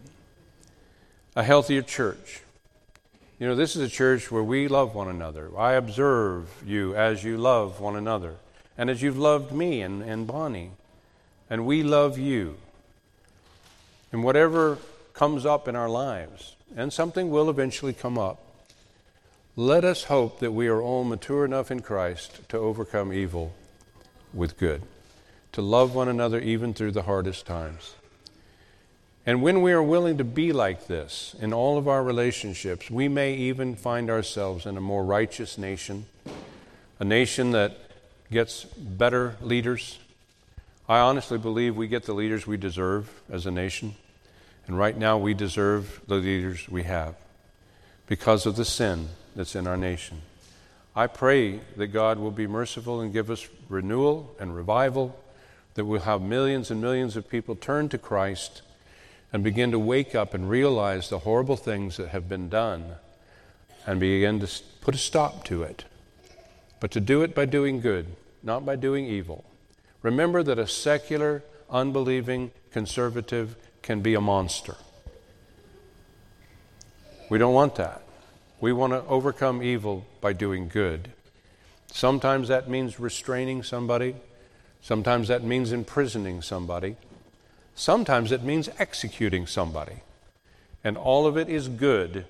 A healthier church. You know, this is a church where we love one another. I observe you as you love one another, and as you've loved me and, and Bonnie, and we love you. And whatever comes up in our lives, and something will eventually come up, let us hope that we are all mature enough in Christ to overcome evil with good, to love one another even through the hardest times. And when we are willing to be like this in all of our relationships, we may even find ourselves in a more righteous nation, a nation that gets better leaders. I honestly believe we get the leaders we deserve as a nation. And right now, we deserve the leaders we have because of the sin that's in our nation. I pray that God will be merciful and give us renewal and revival, that we'll have millions and millions of people turn to Christ and begin to wake up and realize the horrible things that have been done and begin to put a stop to it. But to do it by doing good, not by doing evil. Remember that a secular, unbelieving conservative can be a monster. We don't want that. We want to overcome evil by doing good. Sometimes that means restraining somebody. Sometimes that means imprisoning somebody. Sometimes it means executing somebody. And all of it is good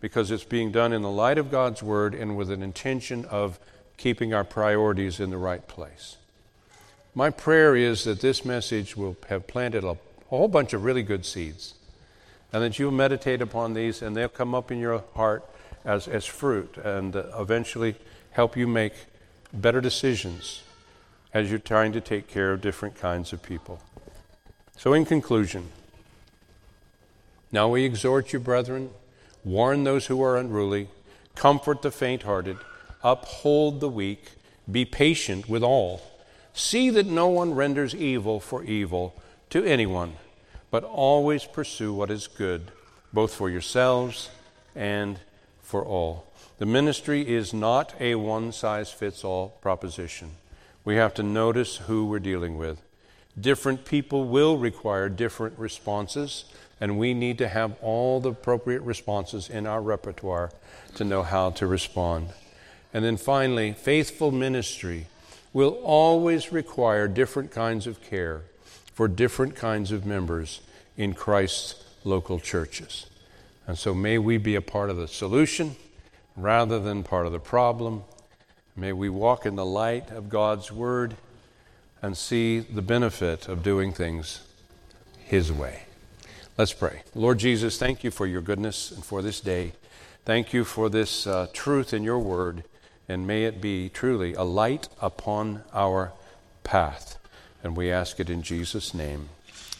because it's being done in the light of God's Word and with an intention of keeping our priorities in the right place. My prayer is that this message will have planted a, whole bunch of really good seeds and that you'll meditate upon these and they'll come up in your heart as, as fruit and eventually help you make better decisions as you're trying to take care of different kinds of people. So, in conclusion, now we exhort you, brethren, warn those who are unruly, comfort the faint hearted, uphold the weak, be patient with all. See that no one renders evil for evil to anyone, but always pursue what is good, both for yourselves and for all. The ministry is not a one size fits all proposition. We have to notice who we're dealing with. Different people will require different responses, and we need to have all the appropriate responses in our repertoire to know how to respond. And then finally, faithful ministry will always require different kinds of care for different kinds of members in Christ's local churches. And so may we be a part of the solution rather than part of the problem. May we walk in the light of God's Word and see the benefit of doing things His way. Let's pray. Lord Jesus, thank you for your goodness and for this day. Thank you for this uh, truth in your word, and may it be truly a light upon our path. And we ask it in Jesus' name.